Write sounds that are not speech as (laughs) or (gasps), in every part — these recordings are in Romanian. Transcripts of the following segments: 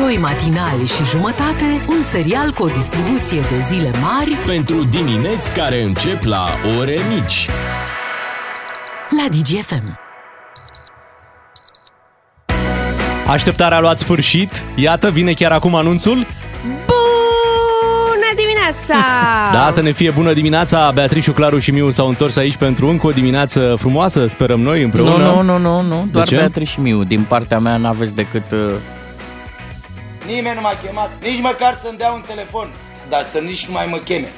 Doi matinali și jumătate, un serial cu o distribuție de zile mari Pentru dimineți care încep la ore mici. la DGFM. Așteptarea a luat sfârșit. Iată, vine chiar acum anunțul. Bună dimineața! (laughs) Da, să ne fie bună dimineața. Beatrice, Claru și Miu s-au întors aici pentru încă o dimineață frumoasă, sperăm noi împreună. Nu, nu, nu, nu, nu. doar ce? Beatrice și Miu. Din partea mea n-aveți decât... Uh... Nimeni nu m-a chemat, nici măcar să-mi dea un telefon, dar să nici nu mai mă cheme.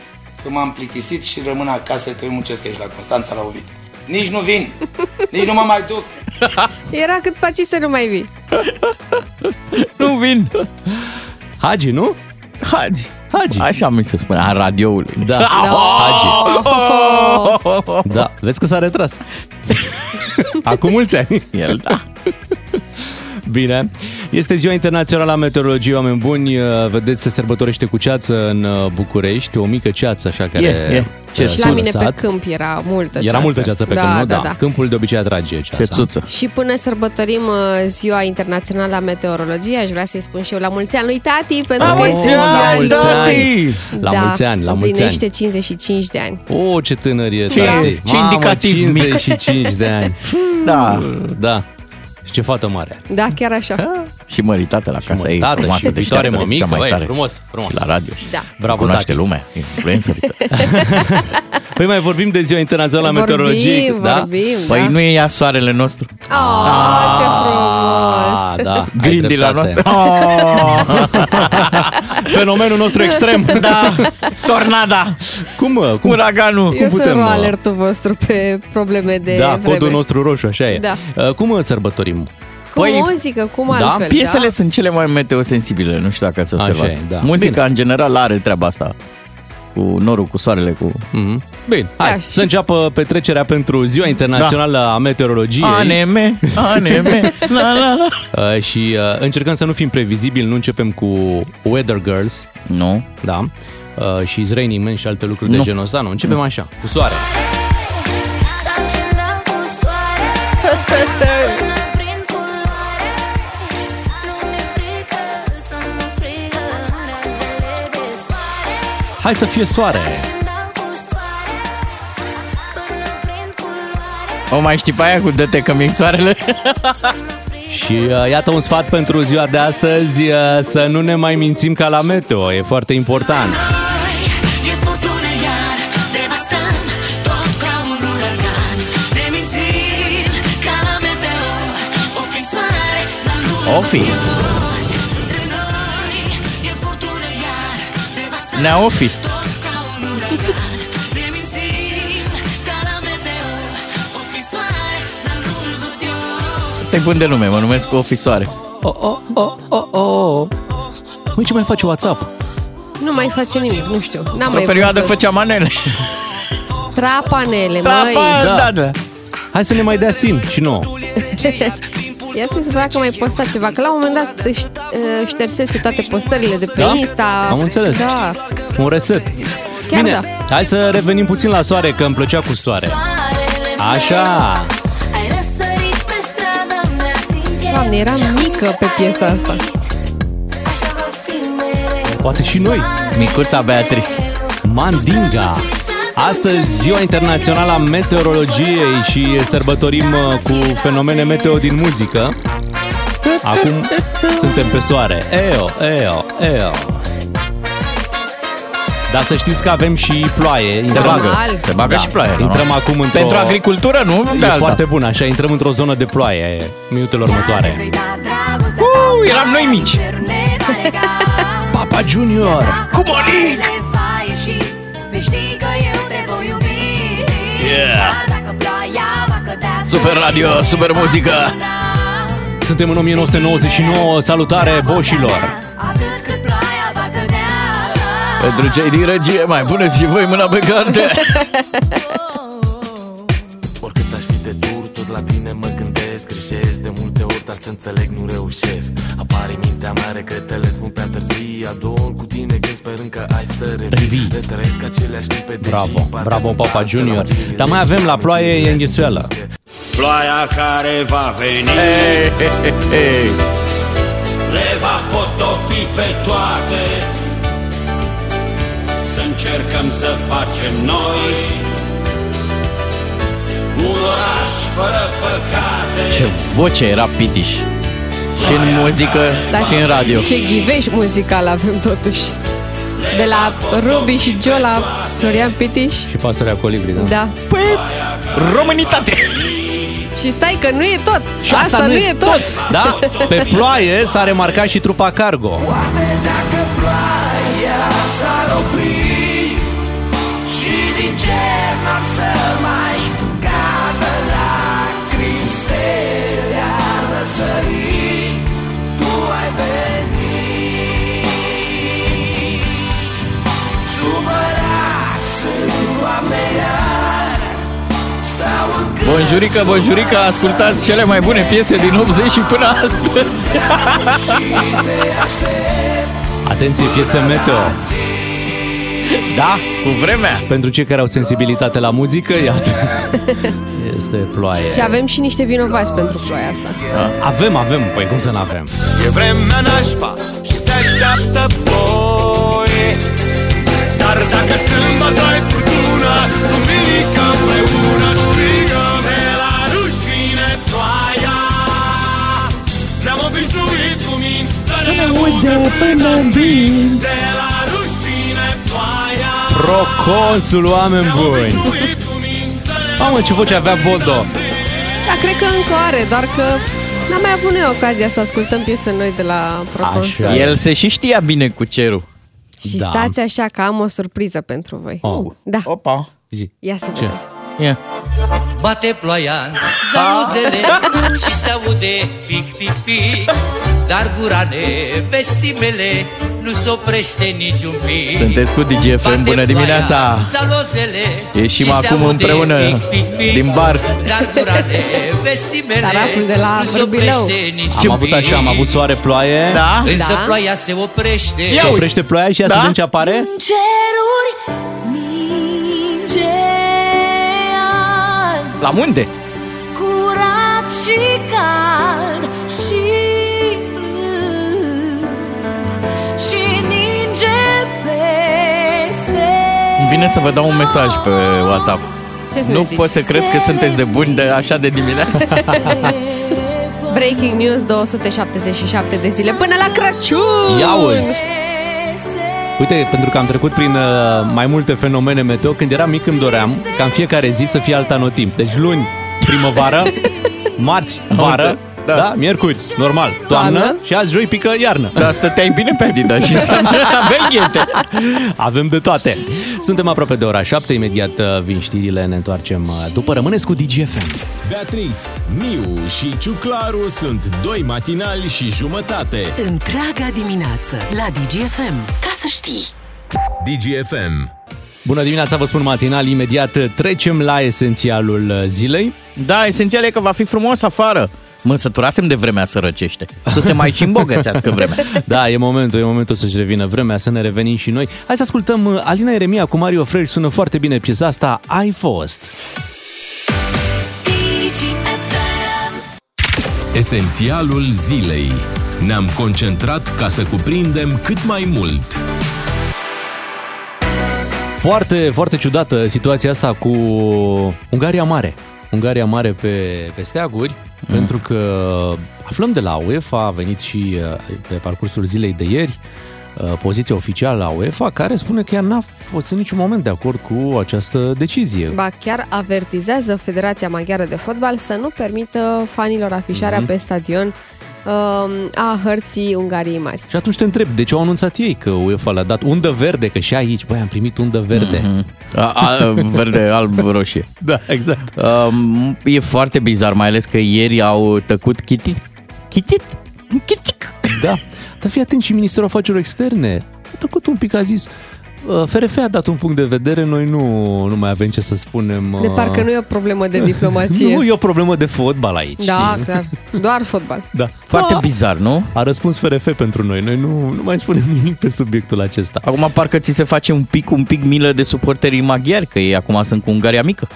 Că m-am plictisit și rămân acasă că eu muncesc aici la Constanța la Ovid. Nici nu vin, (laughs) nici nu mă mai duc. Era cât paci să nu mai vii. (laughs) Nu vin! Hagi, nu? Hagi. Hagi. Așa mi se spune, a radioului. Da, (laughs) Hagi. Da, vezi că s-a retras. Acum mulți ani. El, da. Bine. Este ziua internațională a meteorologiei, oameni buni. Vedeți, se sărbătorește cu ceață în uh, București, o mică ceață așa care E, e. Ce uh, Și s-a la mine pe lăsat. câmp era multă Era ceață. multă ceață pe da, câmp, nu? Da, da. Câmpul de obicei atrage ceața. Ce țuță. Și până sărbătorim uh, Ziua Internațională a Meteorologiei, aș vrea să-i spun și eu la mulți ani lui tati, pentru La că mulți este ziua ani, lui. mulți ani. tati! La da, mulți ani, la mulți împlinește ani. 55 de ani. O, ce tânăr e, Ce- tati. ce indicativ mic. 55 de ani. Da. Da. Și ce fată mare. Da, chiar așa. Și măritate la casa ei, Tată frumoasă, și viitoare deșteaptă, mămică, cea mai băi, tare. frumos, frumos. Și la radio. Și Da. Bravo, Cunoaște tati. lumea, influențăriță. (laughs) Păi mai vorbim de ziua internațională a Vorbim, meteorologiei. da? vorbim, Păi da. nu e ea soarele nostru? Oh, ce frumos! Ah, da, ai (laughs) Grindila dreptate. noastră. Oh, (laughs) Fenomenul nostru extrem. da, tornada, Cum, mă? Cum? uraganul. Eu putem, sunt mă? alertul vostru pe probleme de Da, vreme. codul nostru roșu, așa e. Da. Uh, Cum uh, sărbătorim? Cu Păi, muzică, cum da, altfel. Piesele da? sunt cele mai meteosensibile, nu știu dacă ați Așa observat. e, da. Muzica Bine. în general are treaba asta. Cu norul, cu soarele, cu... Mhm. Bine, hai Da, să și- înceapă petrecerea pentru Ziua Internațională a Meteorologiei. ANM, ANM, (laughs) la la la. Uh, și uh, încercăm să nu fim previzibili, nu începem cu Weather Girls, Nu. da? Uh, și It's Raining Men și alte lucruri Nu. de genul ăsta, nu? Începem așa, cu soare. (laughs) Hai să fie soare! Și dau cu soare Până prin culoare O mai știi pe aia cu dă-te că mi soarele? Și uh, iată un sfat pentru ziua de astăzi, uh, să nu ne mai mințim ca la meteo, e foarte important. E furtună eu Asta e bun de nume, mă numesc o fi soare. Oh, oh, oh, oh, oh. Măi, ce mai face WhatsApp? Nu mai face nimic, nu știu. N-am O mai perioadă văzut. făcea manele. Trapanele, măi. Trapa, da. da, da. Hai să ne mai dea sim și nouă. (laughs) Ia să vrea că mai posta ceva, că la un moment dat își, uh, ștersese toate postările de pe Da? Insta. Am înțeles. Da, Un reset. chiar Bine, da. hai să revenim puțin la soare, că îmi plăcea cu soare. Soarele Așa. Ai răsărit pe strada mea simt eu Doamne, eram mică pe piesa asta. Așa va fi mereu Poate și noi. Micuța Beatrice. Mandinga. Astăzi, Ziua Internațională a Meteorologiei și sărbătorim uh, cu fenomene meteo din muzică. Acum suntem pe soare. Eo, eo, eo. Dar să știți că avem și ploaie. Se Intrăm, bagă. Normal. Se bagă și ploaie. Intrăm normal. acum într-o... Pentru agricultură, nu? De E alta. foarte bun, așa, intrăm într-o zonă de ploaie minutele următoare. Uh, eram noi mici. Papa Junior! Cu Monic! Yeah. Dar dacă ploaia va cădea Super radio, super muzică. Suntem în 1999, salutare boșilor! Atât cât ploaia va cădea Pentru cei din regie, mai puneți și voi mâna pe carte. Oricât aș fi de dur, tot la tine mă gândesc Greșesc de multe ori, dar să înțeleg nu reușesc Apare mintea mea, regretele spun prea târzii Ador cu tine când sperând că ai să revii Revii. Retrăiesc aceleași clipe deși Bravo, parcă bravo sunt Papa alte Junior. lungime Dar mai deși avem la ploaie, e înghesuială. Ploaia care va veni Hei, hei, hei, hei. Le va potopi pe toate Să încercăm să facem noi Un oraș fără păcate Ce voce era Pitiș. Și în muzică, și în radio. Și ghiveș muzical avem totuși. De la Ruby și Joe la Florian Pitiș. Și pasărea colibri, da? Da. Păi, românitate! Și stai că nu e tot. Și asta, nu e tot. Da? Pe (laughs) ploaie s-a remarcat și trupa Cargo. Dacă ploaia s-ar opri Bonjurică, bonjurică, ascultați cele mai bune piese din 80 și până astăzi. Atenție, piese meteo. Da, cu vremea. Pentru cei care au sensibilitate la muzică, iată. Este ploaie. Și avem și niște vinovați pentru ploaia asta. Avem, avem. Păi cum să n-avem? E vremea nașpa și se așteaptă ploie Dar dacă sâmbătă ai furtună, duminică împreună minți să ne udă până în dinți De la ruși vine ploaia Proconsul, oameni buni! Mamă, ce voce avea Bodo! Da, cred că încă are, doar că n-am mai avut noi ocazia să ascultăm piese noi de la Proconsul. Așa e. El se și știa bine cu cerul. Și Da. stați așa că am o surpriză pentru voi. Oh. Da, Opa. Zi. ia să Ce? vedem. Ia. Bate ploaia în zanuzele Și se aude pic, pic, pic Dar gura nevestii mele Nu se oprește niciun pic Sunteți cu DGFM, Bate bună dimineața! ploaia în zalozele Ieșim și se acum aude împreună pic, pic, pic, din bar. Dar gura nevestii mele Taraful de la Nu se Vârbilău. oprește niciun Am avut așa, am avut soare, ploaie. Da? Însă Da. ploaia se oprește Se oprește ploaia și ia să Da? vedem ce apare. În ceruri La munte. curat și cald și blând și ninge peste Îmi vine să vă dau un mesaj pe WhatsApp. Ce să ne Nu zici? pot să cred că sunteți de buni de așa de dimineață. Breaking news 277 de zile până la Crăciun! Ia uzi! Uite, pentru că am trecut prin uh, mai multe fenomene meteo, când eram mic îmi doream ca în fiecare zi să fie alt anotimp. Deci luni, primăvară, (laughs) marți, vară, înțeles. Da. Da. da, miercuri, normal, toamnă, Toamnă. și azi joi pică iarnă. Dar stăteai bine pe Adidas și înseamnă (laughs) aveai ghete. Avem de toate. Suntem aproape de ora 7, imediat uh, vin știrile, ne întoarcem uh, după. Rămâneți cu DGFM. Beatrice, Miu și Ciuclaru sunt doi matinali și jumătate. Întreaga dimineață la DGFM. Ca să știi! DGFM. Bună dimineața, vă spun matinal, imediat trecem la esențialul uh, zilei. Da, esențial e că va fi frumos afară. Mă săturasem de vremea să răcește. Să se mai și îmbogățească vremea. Da, e momentul, e momentul să-și revină vremea, să ne revenim și noi. Hai să ascultăm uh, Alina Eremia cu Mario Fresh, sună foarte bine piesa asta, Ai fost. DGFM Esențialul zilei. Ne-am concentrat ca să cuprindem cât mai mult. Foarte, foarte ciudată situația asta cu Ungaria Mare. Ungaria Mare pe, pe steaguri, mm. pentru că aflăm de la UEFA, a venit și uh, pe parcursul zilei de ieri, uh, poziția oficială a UEFA, care spune că ea n-a fost în niciun moment de acord cu această decizie. Ba chiar avertizează Federația Maghiară de Fotbal să nu permită fanilor afișarea Mhm. pe stadion um, a hărții Ungariei Mari. Și atunci te întreb, de ce au anunțat ei că UEFA le-a dat undă verde, că și aici, băi, am primit undă verde. Mm-hmm. A, a, verde, (laughs) alb, roșie. Da, exact. Um, e foarte bizar, mai ales că ieri au tăcut chitit. Chitit? Chitic. Da, dar fii atent și Ministerul Afacerilor Externe. A trecut un pic, a zis, uh, FRF a dat un punct de vedere, noi nu, nu mai avem ce să spunem. De uh, parcă nu e o problemă de (laughs) diplomație. Nu, e o problemă de fotbal aici. Da, știi? clar. Doar fotbal. (laughs) Da. Foarte Da. bizar, nu? A răspuns FRF pentru noi. Noi nu, nu mai spunem (laughs) nimic pe subiectul acesta. Acum parcă ți se face un pic, un pic milă de suporterii maghiari, că ei acum sunt cu Ungaria mică.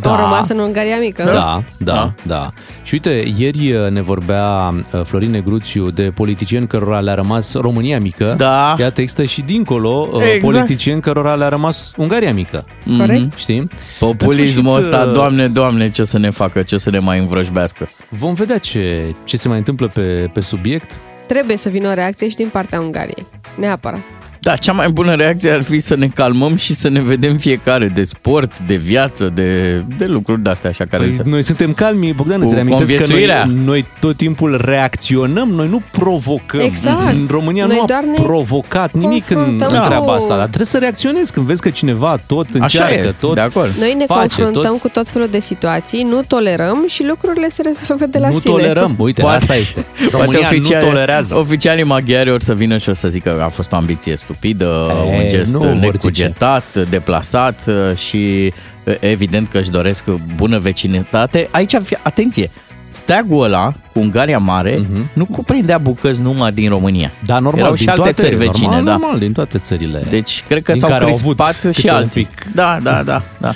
Da. Au rămas în Ungaria mică. Da, da, da, da. Și uite, ieri uh, ne vorbea uh, Florin Negruțiu de politicieni cărora le-a rămas România mică. Da. Iată, există și dincolo uh, Exact. politicieni cărora le-a rămas Ungaria mică. Corect. Știi? Populismul În sfârșit, ăsta, uh, doamne, doamne, ce o să ne facă, ce o să ne mai învrăjbească. Vom vedea ce, ce se mai întâmplă pe, pe subiect. Trebuie să vină o reacție și din partea Ungariei. Neapărat. Da, cea mai bună reacție ar fi să ne calmăm și să ne vedem fiecare de sport, de viață, de, de lucruri de-astea așa care Păi, să... noi suntem calmi, Bogdan, Cu îți reamintesc că conviețuirea. noi, noi tot timpul reacționăm, noi nu provocăm. Exact. În România Noi nu doar a ne provocat nimic în, în confruntăm cu- treaba asta, dar trebuie să reacționezi când vezi că cineva tot Așa încearcă, e, tot de acord. Noi ne face, confruntăm tot... cu tot felul de situații, nu tolerăm și lucrurile se rezolvă de la Nu sine. tolerăm, (laughs) uite, Poate- asta este. Poate România oficiali- nu tolerează. Oficialii maghiari or să vină și o să zică că a fost o ambiție stupidă, E, un gest nu vor zice. necugetat, deplasat uh, și uh, evident că își doresc bună vecinătate. Aici, fi- atenție, steagul ăla cu Ungaria Mare Mhm. nu cuprindea bucăți numai din România. Da, normal, Erau din și alte toate, țări vecine, normal, da. normal, din toate țările. Deci cred că Din s-au care au avut crispat și câte un alții. pic. Da, da, da, da.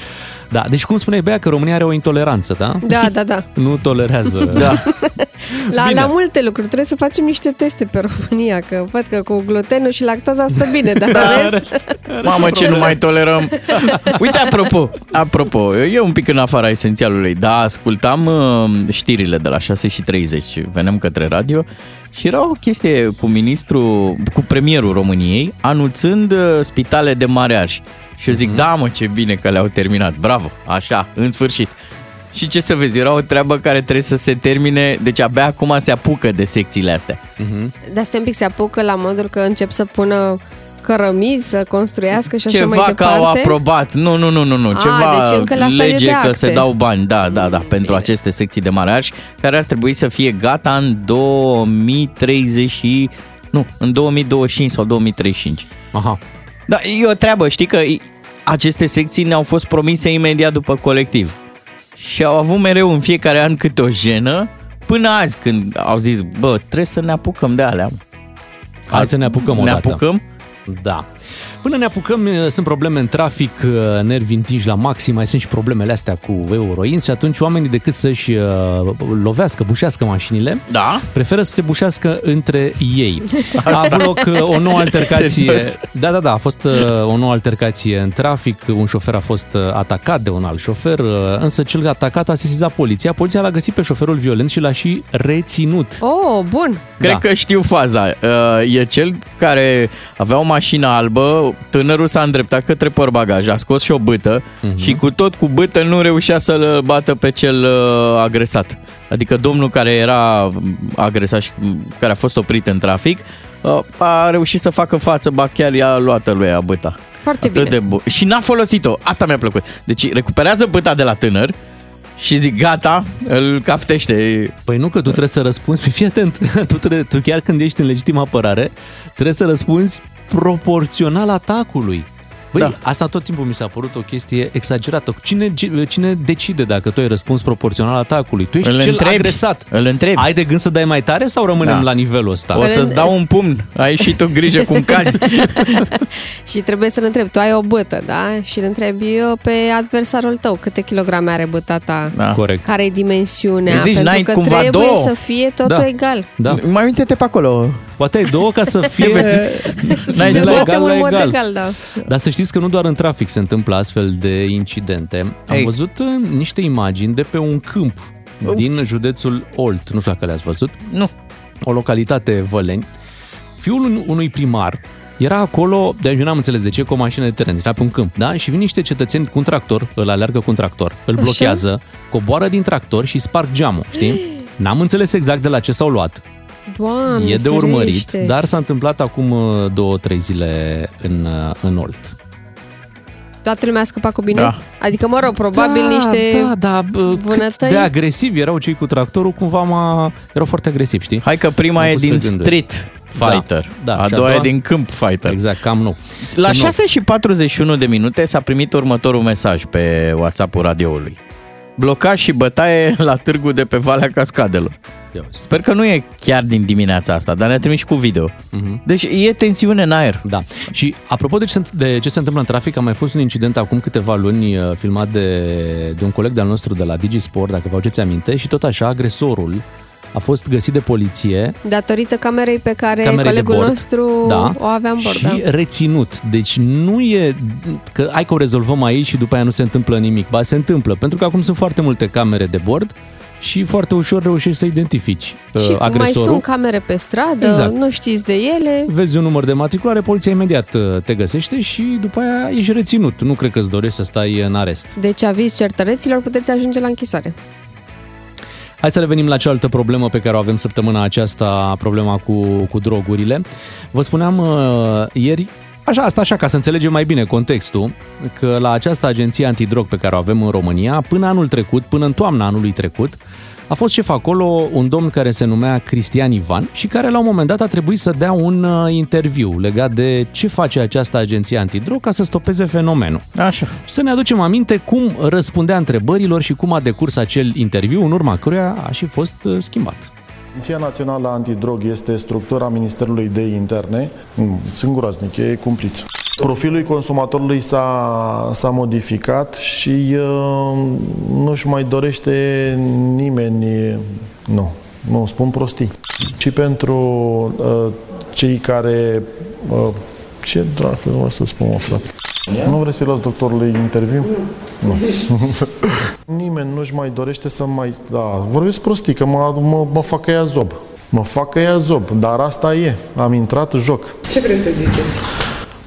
Da, deci cum spuneai, Bea, că România are o intoleranță, da? Da, da, da. (laughs) Nu tolerează. Da. (laughs) La, Bine. la multe lucruri trebuie să facem niște teste pe România, că văd că cu glutenul și lactoza stă bine, dar (laughs) Da, în rest... Mamă, ce nu mai tolerăm. Uite, apropo, apropo, e un pic în afara esențialului, da, ascultam uh, știrile de la 6 și 30, veneam către radio și era o chestie cu ministrul, cu premierul României, anunțând uh, spitale de mare arș. Și eu zic, Mhm. da mă, ce bine că le-au terminat, bravo, așa, în sfârșit. Și ce să vezi, era o treabă care trebuie să se termine, deci abia acum se apucă de secțiile astea. Mhm. Dar stai un pic, se apucă la modul că încep să pună cărămizi, să construiască și așa mai Ceva că departe. au aprobat. Nu, nu, nu, nu, nu. A, Ceva deci încă la stadiu lege de că acte. se dau bani. Da, da, da, pentru aceste secții de mare arș, care ar trebui să fie gata în 2030 și... Nu, în 2025 sau 2035. Aha. Da, e o treabă, știi că i- aceste secții ne-au fost promise imediat după colectiv. Și au avut mereu în fiecare an câte o jenă, până azi când au zis, bă, trebuie să ne apucăm de alea. Hai să ne apucăm o Ne dată. apucăm? Da. Până ne apucăm, eh, sunt probleme în trafic, eh, nervi întinși la maxim, mai sunt și problemele astea cu Euroins și atunci oamenii decât să-și eh, lovească, bușească mașinile, Da. preferă să se bușească între ei. (laughs) A avut loc eh, o nouă (laughs) altercație. Serios? Da, da, da, a fost eh, o nouă altercație în trafic, un șofer a fost eh, atacat de un alt șofer, eh, însă cel atacat a sesizat poliția. Poliția l-a găsit pe șoferul violent și l-a și reținut. Oh, bun. Cred Da. că știu faza. Uh, E cel care avea o mașină albă, tânărul s-a îndreptat către portbagaj, a scos și o bâtă Mhm. și cu tot cu bâtă nu reușea să-l bată pe cel uh, agresat. Adică domnul care era agresat și care a fost oprit în trafic uh, a reușit să facă față, ba chiar i-a luat lui ea băta. Foarte Atât bine. de bu- și n-a folosit-o. Asta mi-a plăcut. Deci recuperează băta de la tânăr și zic gata, îl caftește. Păi nu, că tu trebuie să răspunzi, fii atent, (laughs) tu, trebuie, tu chiar când ești în legitimă apărare, trebuie să răspunzi proporțional atacului. Băi, Da. da. asta tot timpul mi s-a părut o chestie exagerată. Cine, cine decide dacă tu ai răspuns proporțional atacului? Tu ești Îl cel întrebi. agresat. Îl întrebi. Ai de gând să dai mai tare sau rămânem Da. la nivelul ăsta? O să-ți dau un pumn. Ai și tu grijă cum (laughs) cazi. Și trebuie să-l întrebi, tu ai o bătă, da? Și îl întrebi eu pe adversarul tău, câte kilograme are băta ta, Da. Corect. care e dimensiunea, Îi zici, pentru n-ai că cumva trebuie două? să fie totul Da. egal. Da. Mai uite-te pe acolo. Poate ai două ca să fie (laughs) Să N-ai fie de la toate egal în la mod egal. egal, da. Dar să știți că nu doar în trafic se întâmplă astfel de incidente. Am Ei. văzut uh, niște imagini de pe un câmp din județul Olt. Nu știu dacă le-ați văzut. Nu. O localitate Văleni. Fiul un- unui primar era acolo, de eu n-am înțeles de ce, cu o mașină de teren, era pe un câmp, da? Și vin niște cetățeni cu un tractor, îl alergă cu un tractor, îl Așa? blochează, coboară din tractor și sparg geamul, știi? (gasps) N-am înțeles exact de la ce s-au luat. Doamne, e de urmărit, ferește. dar s-a întâmplat acum uh, două, trei zile în, uh, în Olt. Toată lumea a scăpat cu bine? Da. Adică, mă rog, probabil da, niște Da, da, bă, cât vânătăi. de agresivi erau cei cu tractorul, cumva m-a... erau foarte agresivi, știi? Hai că prima M-a e pus din pe gânduri. street fighter. Da, da, a și a doua e doua- din câmp fighter. Exact, cam nu. La Nu. 6 și 41 de minute s-a primit următorul mesaj pe WhatsApp-ul radioului. Blocaj și bătaie la târgul de pe Valea Cascadelor. Sper că nu e chiar din dimineața asta, dar ne-a trimis și cu video. Mhm. Deci e tensiune în aer. Da. Și apropo de ce, se- de ce se întâmplă în trafic, a mai fost un incident acum câteva luni uh, filmat de, de un coleg de-al nostru de la Digisport, dacă vă aduceți aminte, și tot așa agresorul a fost găsit de poliție Datorită camerei pe care Camerei de colegul bord. nostru da, o avea în bord. și Da. reținut. Deci nu e că hai că o rezolvăm aici și după aia nu se întâmplă nimic. Ba, se întâmplă, pentru că acum sunt foarte multe camere de bord și foarte ușor reușești să identifici uh, Și cum mai agresorul. sunt camere pe stradă, Exact. nu știți de ele. Vezi un număr de matriculare, poliția imediat uh, te găsește și după aia ești reținut. Nu cred că îți dorești să stai în arest. Deci aviz certăreților, puteți ajunge la închisoare. Hai să revenim la cealaltă problemă pe care o avem săptămâna aceasta, problema cu, cu drogurile. Vă spuneam uh, ieri, așa, asta așa, ca să înțelegem mai bine contextul, că la această agenție antidrog pe care o avem în România, până anul trecut, până în toamna anului trecut, a fost șef acolo un domn care se numea Cristian Ivan și care la un moment dat a trebuit să dea un uh, interviu legat de ce face această agenție antidrog ca să stopeze fenomenul. Așa. Și să ne aducem aminte cum răspundea întrebărilor și cum a decurs acel interviu, în urma căruia a și fost uh, schimbat. Agenția Națională Antidrog este structura Ministerului de Interne. Mm, Sunt groaznic, e cumplit. Profilul consumatorului s-a, s-a modificat și uh, nu-și mai dorește nimeni, nu, nu spun prostii. Și pentru uh, cei care, uh, ce dracu o să spun, mă, frate? Nu vrei să-i las doctorului interviu? Nu. (laughs) Nimeni nu-și mai dorește să mai... Da, vorbesc prostii, că mă, mă, mă fac ea zob. Mă fac ea zob, dar asta e. Am intrat joc. Ce vreți să ziceți?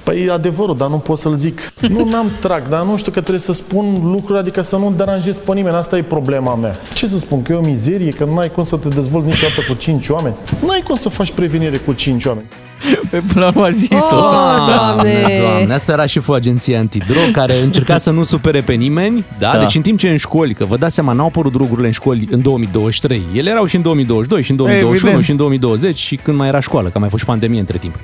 Păi e adevărul, dar nu pot să-l zic. Nu n-am trag, dar nu știu că trebuie să spun lucruri, adică să nu deranjez pe nimeni. Asta e problema mea. Ce să spun, că e o mizerie, că n-ai cum să te dezvolți niciodată cu cinci oameni? N-ai cum să faci prevenire cu cinci oameni. Pe până la urmă a zis-o. Oh, Doamne! Doamne, asta era șeful agenției antidrog care încerca să nu supere pe nimeni. Da? Da. da? Deci în timp ce în școli, că vă dați seama, n-au apărut drogurile în școli în 2023. Ele erau și în 2022, și în 2021, Evident. și în 2020 și când mai era școală, că a mai fost și pandemie între timp.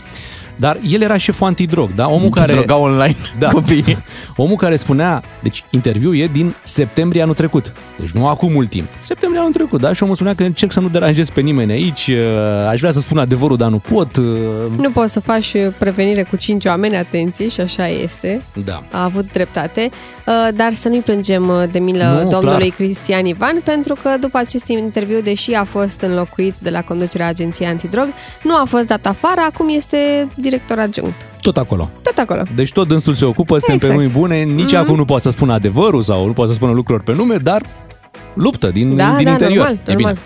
Dar el era șeful antidrog, da? Omul Se care... droga online da. copiii. (laughs) Omul care spunea, deci interviul e din septembrie anul trecut, deci nu acum mult timp, septembrie anul trecut, da? Și omul spunea că încerc să nu deranjez pe nimeni aici, uh, aș vrea să spun adevărul, dar nu pot. uh, Nu poți să faci prevenire cu cinci oameni, atenție, și așa este. Da. A avut dreptate, Uh, dar să nu-i plângem uh, de milă Nu, domnului clar. Cristian Ivan, pentru că după acest interviu, deși a fost înlocuit de la conducerea agenției antidrog, nu a fost dat afară, acum este director adjunct. Tot acolo. Tot acolo. Deci tot dânsul se ocupă, suntem Exact. pe mâini bune, nici Mhm. acum nu poate să spună adevărul sau nu poate să spună lucruri pe nume, dar luptă din, Da, din da, interior. normal, E bine. normal.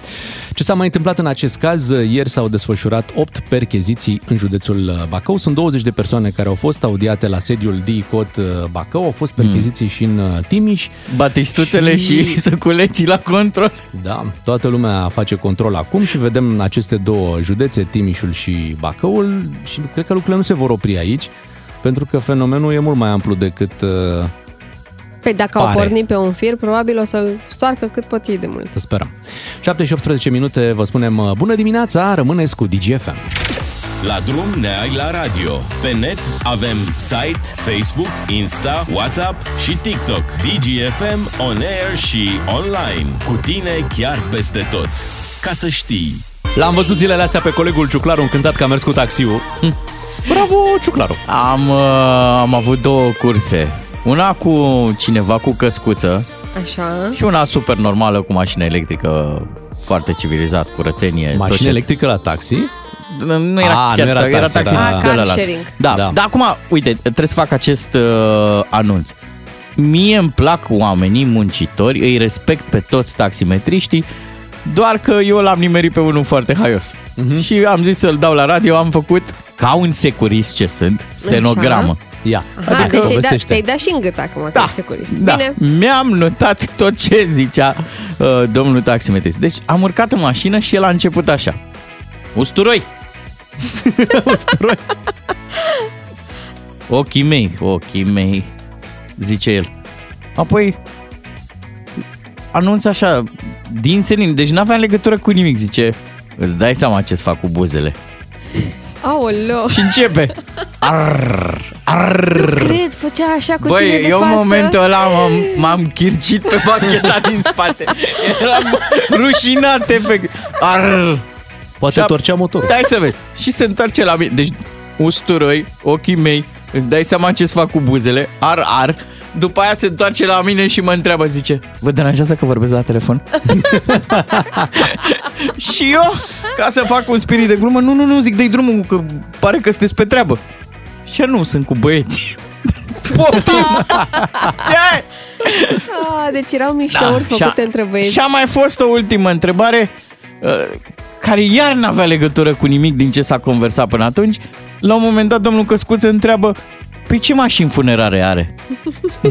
Ce s-a mai întâmplat în acest caz? Ieri s-au desfășurat 8 percheziții în județul uh, Bacău. Sunt 20 de persoane care au fost audiate la sediul DICOT uh, Bacău. Au fost percheziții și în uh, Timiș. Batistuțele și săculeții (laughs) la control. Da, toată lumea face control acum și vedem în aceste două județe, Timișul și Bacăul și cred că lucrurile nu se vor opri aici, pentru că fenomenul e mult mai amplu decât uh, Păi dacă au Pare. pornit pe un fir, probabil o să-l stoarcă cât pot ei de mult. să sperăm. 7 și 18 minute, vă spunem uh, bună dimineața, rămâneți cu DGFM. La drum ne ai la radio. Pe net avem site, Facebook, Insta, WhatsApp și TikTok. DGFM on air și online. Cu tine chiar peste tot. Ca să știi. L-am văzut zilele astea pe colegul Ciuclaru încântat că a mers cu taxiul. Bravo, Ciuclaru! Am, uh, am avut două curse. Una cu cineva cu căscuță Așa. și una super normală cu mașină electrică, foarte civilizat, curățenie. tot Mașină ce- electrică la taxi? Nu era A, chiar, nu era era taxi, taxi, era- de Ah, car ălălalt. sharing. Da, Da. da. Dar acum, uite, trebuie să fac acest uh, anunț. Mie îmi plac oamenii muncitori, îi respect pe toți taximetriștii, doar că eu l-am nimerit pe unul foarte haios. Mhm. Și am zis să-l dau la radio, am făcut ca un securist ce sunt, stenogramă. Ia, Aha, adică deci te-ai dat, povestește. te-ai dat și în gât acum, da. securist. Da, Bine. mi-am notat tot ce zicea uh, domnul taximetrist. Deci am urcat în mașină și el a început așa. Usturoi! (laughs) Usturoi. Ochii mei, ochii mei, zice el. Apoi anunț așa, din senin, deci n-avea legătură cu nimic, zice, îți dai seama ce-ți fac cu buzele. Aoleo. Și începe. Arr, arr. Nu cred, făcea așa cu Băi, tine de eu în față. momentul ăla m-am, m-am chircit pe bacheta din spate. Eram rușinat efect. Arr. Poate Și a- torcea motorul. Dai să vezi. Și se întoarce la mine. Deci usturoi, ochii mei, îți dai seama ce-ți fac cu buzele, ar, ar. După aia se întoarce la mine și mă întreabă, zice, vă deranjează că vorbesc la telefon? (laughs) și eu, ca să fac un spirit de glumă, nu, nu, nu, zic, dă drumul, că pare că sunteți pe treabă. Și eu nu, sunt cu băieții. (laughs) Poftim! Ce ai? Ah, deci erau miștouri Da, și a- făcute între băieți. Și a mai fost o ultimă întrebare uh, care iar n-avea legătură cu nimic din ce s-a conversat până atunci. La un moment dat, domnul Căscuț întreabă Păi ce mașini funerare are? (laughs)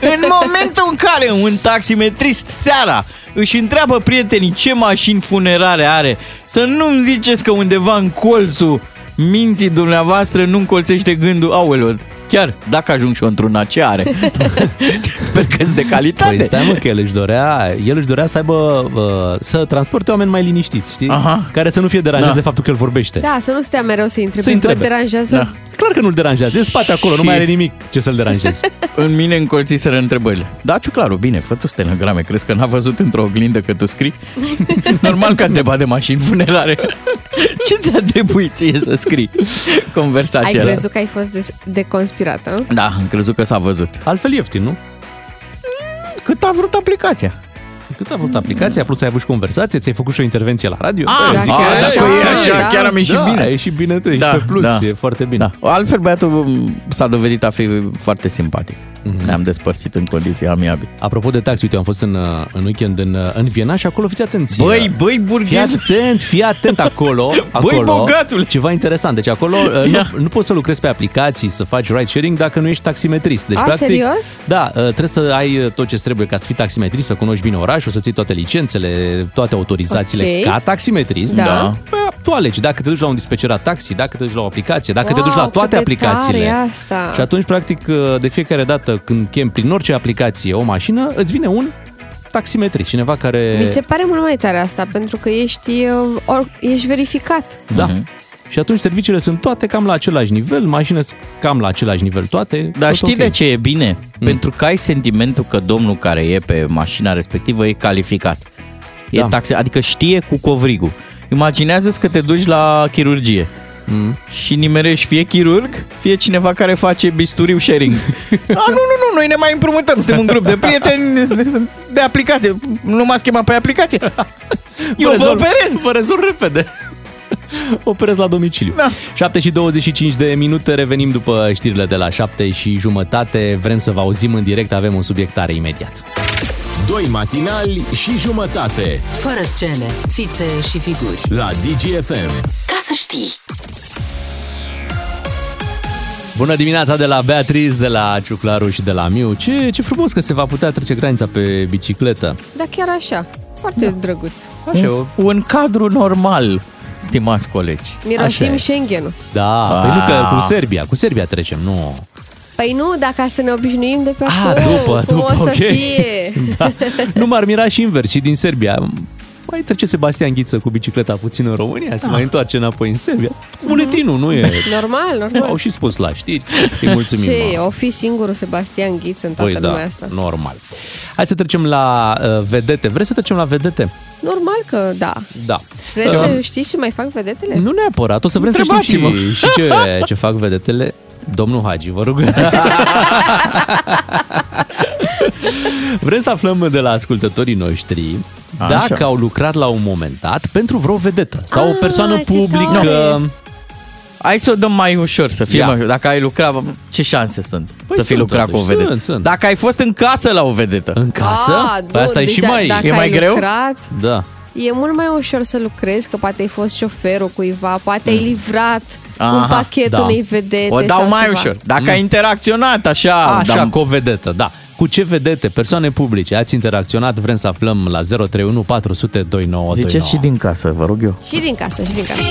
în momentul în care un taximetrist seara își întreabă prietenii ce mașini funerare are, să nu-mi ziceți că undeva în colțul minții dumneavoastră nu încolțește gândul, aoleu, chiar, dacă ajung și eu într-una, ce are? (laughs) Sper că de calitate. Păi stai mă că el își dorea, el își dorea să aibă, uh, să transporte oameni mai liniștiți, știi? Aha. Care să nu fie deranjați Da. de faptul că el vorbește. Da, să nu stea mereu să-i întrebe. Să-i Vă întrebe. deranjează? Da. Clar că nu-l deranjează, e în spate acolo, nu Și- mai are nimic ce să-l deranjeze. (laughs) În mine încolțiseră întrebările. Da, claru, bine, fă tu stenograme. Crezi că n-a văzut într-o oglindă că tu scrii? (laughs) Normal că a întrebat de mașini funerare. (laughs) Ce ți-a trebuit ție să scrii Ai conversația asta? crezut că ai fost de, de conspirată? Da, am crezut că s-a văzut. Altfel ieftin, nu? Cât a vrut aplicația. Cât a vrut aplicația, plus ai avut și conversație, ți-ai făcut și o intervenție la radio. Ah, Bă, zic, da, e dacă așa, e așa, da, chiar am ieșit da, bine. A ieșit bine, tu ești Da, pe plus, da. e foarte bine. Da. Altfel, băiatul m, s-a dovedit a fi foarte simpatic. Mhm. Ne-am despărțit în condiții amiabile. Apropo de taxi, uite, am fost în, uh, în weekend în, uh, în Viena și acolo fiți atenți. Băi, băi, Fii burghez! atent, fii atent acolo. (laughs) acolo bogatule! Ceva interesant. Deci acolo uh, nu, Ia. nu poți să lucrezi pe aplicații, să faci ride sharing dacă nu ești taximetrist. Deci, A, practic, serios? Da, uh, trebuie să ai uh, tot ce trebuie ca să fii taximetrist, să cunoști bine orașul, să ții toate licențele, toate autorizațiile Ok. ca taximetrist. Da. Păi, tu alegi dacă te duci la un dispecerat taxi, dacă te duci la o aplicație, dacă te Wow, duci la cât toate de aplicațiile. tare e asta. Și atunci, practic, uh, de fiecare dată când chem prin orice aplicație o mașină, îți vine un taximetrist, cineva care... Mi se pare mult mai tare asta, pentru că ești, uh, or, ești verificat. Da. Mhm. Și atunci serviciile sunt toate cam la același nivel, mașinile sunt cam la același nivel toate. Dar tot știi ok. de ce e bine? Pentru că ai sentimentul că domnul care e pe mașina respectivă e calificat. E Da. taxe, adică știe cu covrigul. Imaginează-ți că te duci la chirurgie Mm. și nimerești fie chirurg, fie cineva care face bisturiu sharing. (laughs) A, nu, nu, nu, noi ne mai împrumutăm, suntem un grup de prieteni de, de aplicație. Nu m-ați chemat pe aplicație? (laughs) Eu vă rezolv- operez! Vă rezolv repede. (laughs) Operez la domiciliu. Da. 7 și 25 de minute, revenim după știrile de la 7 și jumătate. Vrem să vă auzim în direct, avem un subiect tare imediat. Doi matinali și jumătate Fără scene, fițe și figuri. la DGFM. Ca să știi! Bună dimineața de la Beatriz, de la Ciuclaru și de la Miu. Ce, ce frumos că se va putea trece granița pe bicicletă. Da, chiar așa. Foarte da. drăguț. Așa, o... Un cadru normal, stimați colegi. Așa Mirosim e. Schengen-ul. Da, Ah. păi nu că cu Serbia, cu Serbia trecem, nu. Păi nu, dacă să ne obișnuim de pe Ah, acum, după, cum după, o să ok. fie. (laughs) Da. Nu m-ar mira și invers, și din Serbia. Mai trece Sebastian Ghiță cu bicicleta puțin în România, se mai întoarce înapoi în Serbia. Buletinul, nu e... Normal, normal. Au și spus la știri. (laughs) Îi mulțumim. Ce, mă. o fi singurul Sebastian Ghiț în toată Păi da, lumea asta? normal. Hai să trecem la uh, vedete. Vreți să trecem la vedete? Normal că da. Da. Vreți Uh, să știți ce mai fac vedetele? Nu neapărat, o să vrem să știm și, Întrebați-mă. și ce, ce fac vedetele. Domnul Hagi, vă rog. (laughs) Vrem să aflăm de la ascultătorii noștri Așa. dacă au lucrat la un moment dat pentru vreo vedetă sau o Ah, persoană ce publică. tare. Hai să o dăm mai ușor, să fie Ia. mai ușor. Dacă ai lucrat, ce șanse sunt Păi să fi sunt, lucrat cu o totuși, vedetă? sunt, sunt. Dacă ai fost în casă la o vedetă. În casă? Ah, Păi asta bun, e deci și da- mai... dacă e mai ai greu? Lucrat, Da. E mult mai ușor să lucrezi, că poate ai fost șoferul cuiva, poate ai livrat un Mm. Aha, pachet da. unei vedete O dau sau mai ceva. ușor. Dacă ai interacționat așa, Așa, da, cu o vedetă, da. Cu ce vedete, persoane publice ați interacționat, vrem să aflăm la 031 400 2929. ziceți și din casă, vă rog eu. Și din casă, și din casă.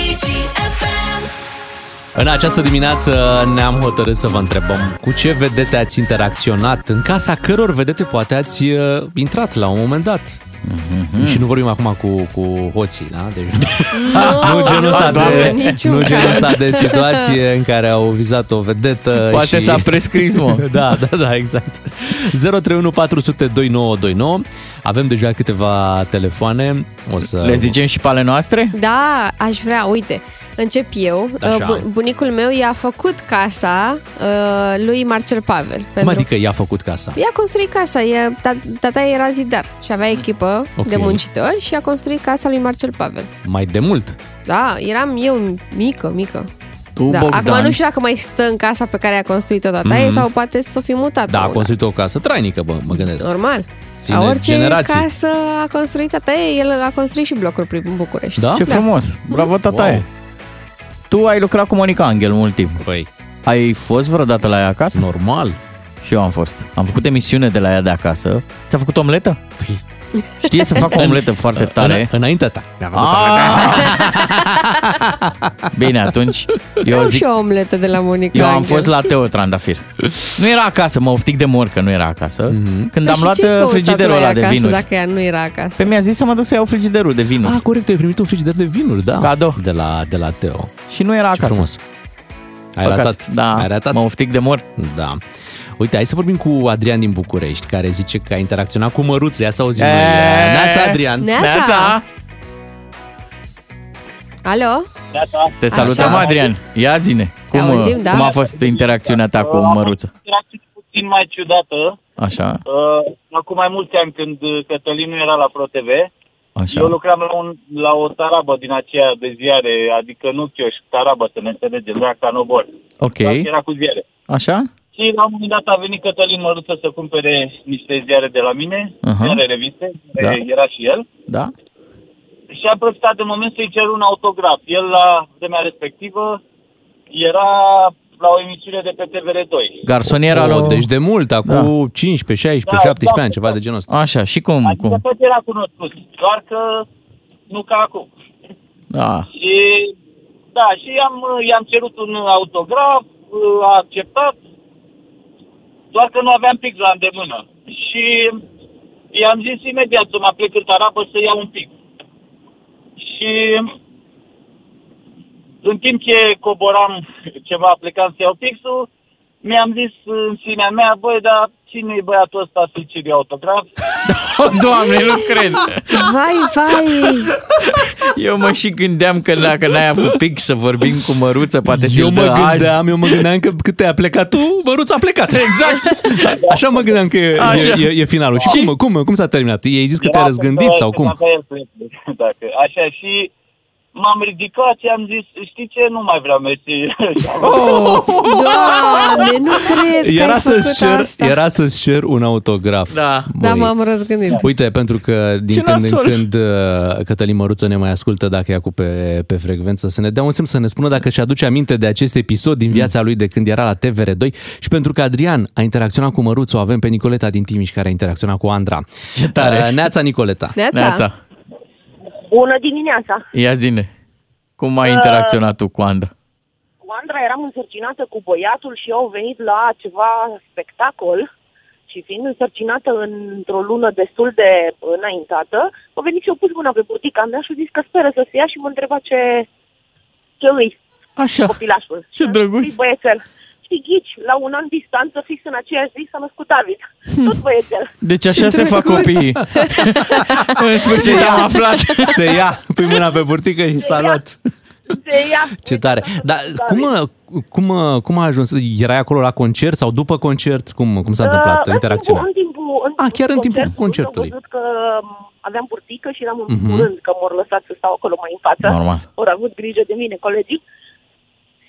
În această dimineață ne-am hotărât să vă întrebăm cu ce vedete ați interacționat, în casa căror vedete poate ați uh, intrat la un moment dat. Și nu vorbim acum cu, cu hoții, da? Deci, Nu, (laughs) nu genul ăsta Doamne, de, niciun nu genul caz. ăsta de situație în care au vizat o vedetă (laughs) Poate și... s-a prescris, mă. (laughs) da, da, da, exact. 031 400 2929. Avem deja câteva telefoane. O să... Le zicem și pe ale noastre? Da, aș vrea, uite, încep eu. Așa. Uh, bu- Bunicul meu i-a făcut casa uh, lui Marcel Pavel. Cum adică i-a făcut casa? I-a construit casa, e, ta- tata era zidar și avea echipă Ok. de muncitori și a construit casa lui Marcel Pavel. Mai de mult. Da, eram eu mică, mică. Tu, Da, Bogdan, acum nu știu dacă mai stă în casa pe care a construit-o tata Mhm. mm-hmm. sau poate s-o fi mutat. Da, a una. construit o casă trainică, bă, mă gândesc. Normal. Ține La orice generații. casă a construit tata ei, el a construit și blocuri prin București. Da? Ce frumos! Bravo, tataie! Wow. Tu ai lucrat cu Monica Angel mult timp. Păi, Ai fost vreodată la ea acasă? normal. Și eu am fost. Am făcut emisiune de la ea de acasă. Ți-a făcut omletă? Păi, Știe să facă (laughs) o omletă foarte tare. În, înaintea ta. Mi-a făcut Ah! (laughs) Bine, atunci eu Eu zic și o omletă de la Monica eu am Angel. fost la Teo Trandafir. Nu era acasă, mă oftic de mor că nu era acasă. Mhm. Când Păi am și luat ce-ai uh, căutat frigiderul la ea ăla de acasă vinuri. dacă ea nu era acasă? Pe mi-a zis să mă duc să iau frigiderul de vinuri. Ah, corect, tu ai primit un frigider de vinuri, da. Cadou. De la, de la Teo. Și nu era Ce acasă. frumos. Ai Păcat. ratat. Da, Ai ratat. mă oftic de mor. Da. Uite, hai să vorbim cu Adrian din București, care zice că a interacționat cu măruțe. Ia să auzim E- noi. Neața, Adrian. Neața! Alo? Te salutăm, Așa. Adrian. Ia zine. Cum, auzim, da? cum a fost interacțiunea ta cu măruță? interacțiune puțin mai ciudată. Așa, Uh, acum mai mulți ani când uh, Cătălin nu era la ProTV, așa. eu lucram la, un, la o tarabă din aceea de ziare, adică nu chioșc, tarabă să ne înțelegem, nu era canobor. Ok, Dar era cu ziare. așa? Și la un moment dat a venit Cătălin Măruță să cumpere niște ziare de la mine, Aha. ziare reviste, Da. da. era și el. Da? Și a profitat de moment să-i cer un autograf. El la vremea respectivă era la o emisiune de pe TVR2. Garsoniera Oh, lui... deci de mult, acum 15, 16, Da, 17 da, ani, ceva da. de genul ăsta. Așa, și cum? Adică cum? tot era cunoscut, doar că nu ca acum. Da. Și da, și i-am, i-am cerut un autograf, a acceptat, doar că nu aveam pix la îndemână. Și i-am zis imediat să mă plec în tarabă să iau un pic. Și în timp ce coboram ceva, plecam să iau pixul, mi-am zis în sinea mea, băi, dar cine e băiatul ăsta să-i ceri autograf? (laughs) Doamne, nu cred. Vai, vai! Eu mă și gândeam că dacă n-ai avut pic să vorbim cu măruță, poate Eu ți-l mă dă azi. gândeam, eu mă gândeam că cât te-a plecat tu, Măruț a plecat. Exact. Așa mă gândeam că e, Așa. e, e finalul. Și cum, cum, cum s-a terminat? Ei zis că te-ai Era răzgândit că- sau că cum? avea el plec, (laughs) Dacă, așa, și m-am ridicat și am zis, știi ce, nu mai vreau mersi. (laughs) Oh! Doamne, nu cred că Era ai să-ți făcut cer, asta. era să-ți cer un autograf. Da. Da, Băi. m-am răzgândit. Uite, pentru că din Ce când nasol. în când uh, Cătălin Măruță ne mai ascultă dacă e acum pe, pe frecvență, să ne dea un semn să ne spună dacă și aduce aminte de acest episod din viața lui de când era la TVR2 și pentru că Adrian a interacționat cu Măruță, o avem pe Nicoleta din Timiș care a interacționat cu Andra. Ce tare. Uh, Neața Nicoleta. Neața? Neața. Bună dimineața! Ia zine. Cum ai interacționat tu cu Andra? Cu Andra eram însărcinată cu băiatul și eu au venit la ceva spectacol și fiind însărcinată într-o lună destul de înaintată, au venit și au pus mâna pe burtica mea și au zis că speră să se ia și mă întreba ce, ce îi Așa. copilașul. Ce drăguț. Și băiețel. Și ghici, la un an distanță, fix în aceeași zi, s-a născut David. Tot băiețel. Deci așa se fac copiii. (laughs) în sfârșit am aflat. Se ia, pui mâna pe burtică și s-a luat. Se ia. Ce tare. Dar cum, cum, cum a ajuns? Erai acolo la concert sau după concert? Cum, cum s-a întâmplat Uh, interacțiunea? În timpul, în timpul, Ah, chiar în timpul concertului, concertului. Am văzut că um, aveam burtică și eram în Mhm. primul rând că m-au lăsat să stau acolo mai în față. Normal. Au avut grijă de mine colegii.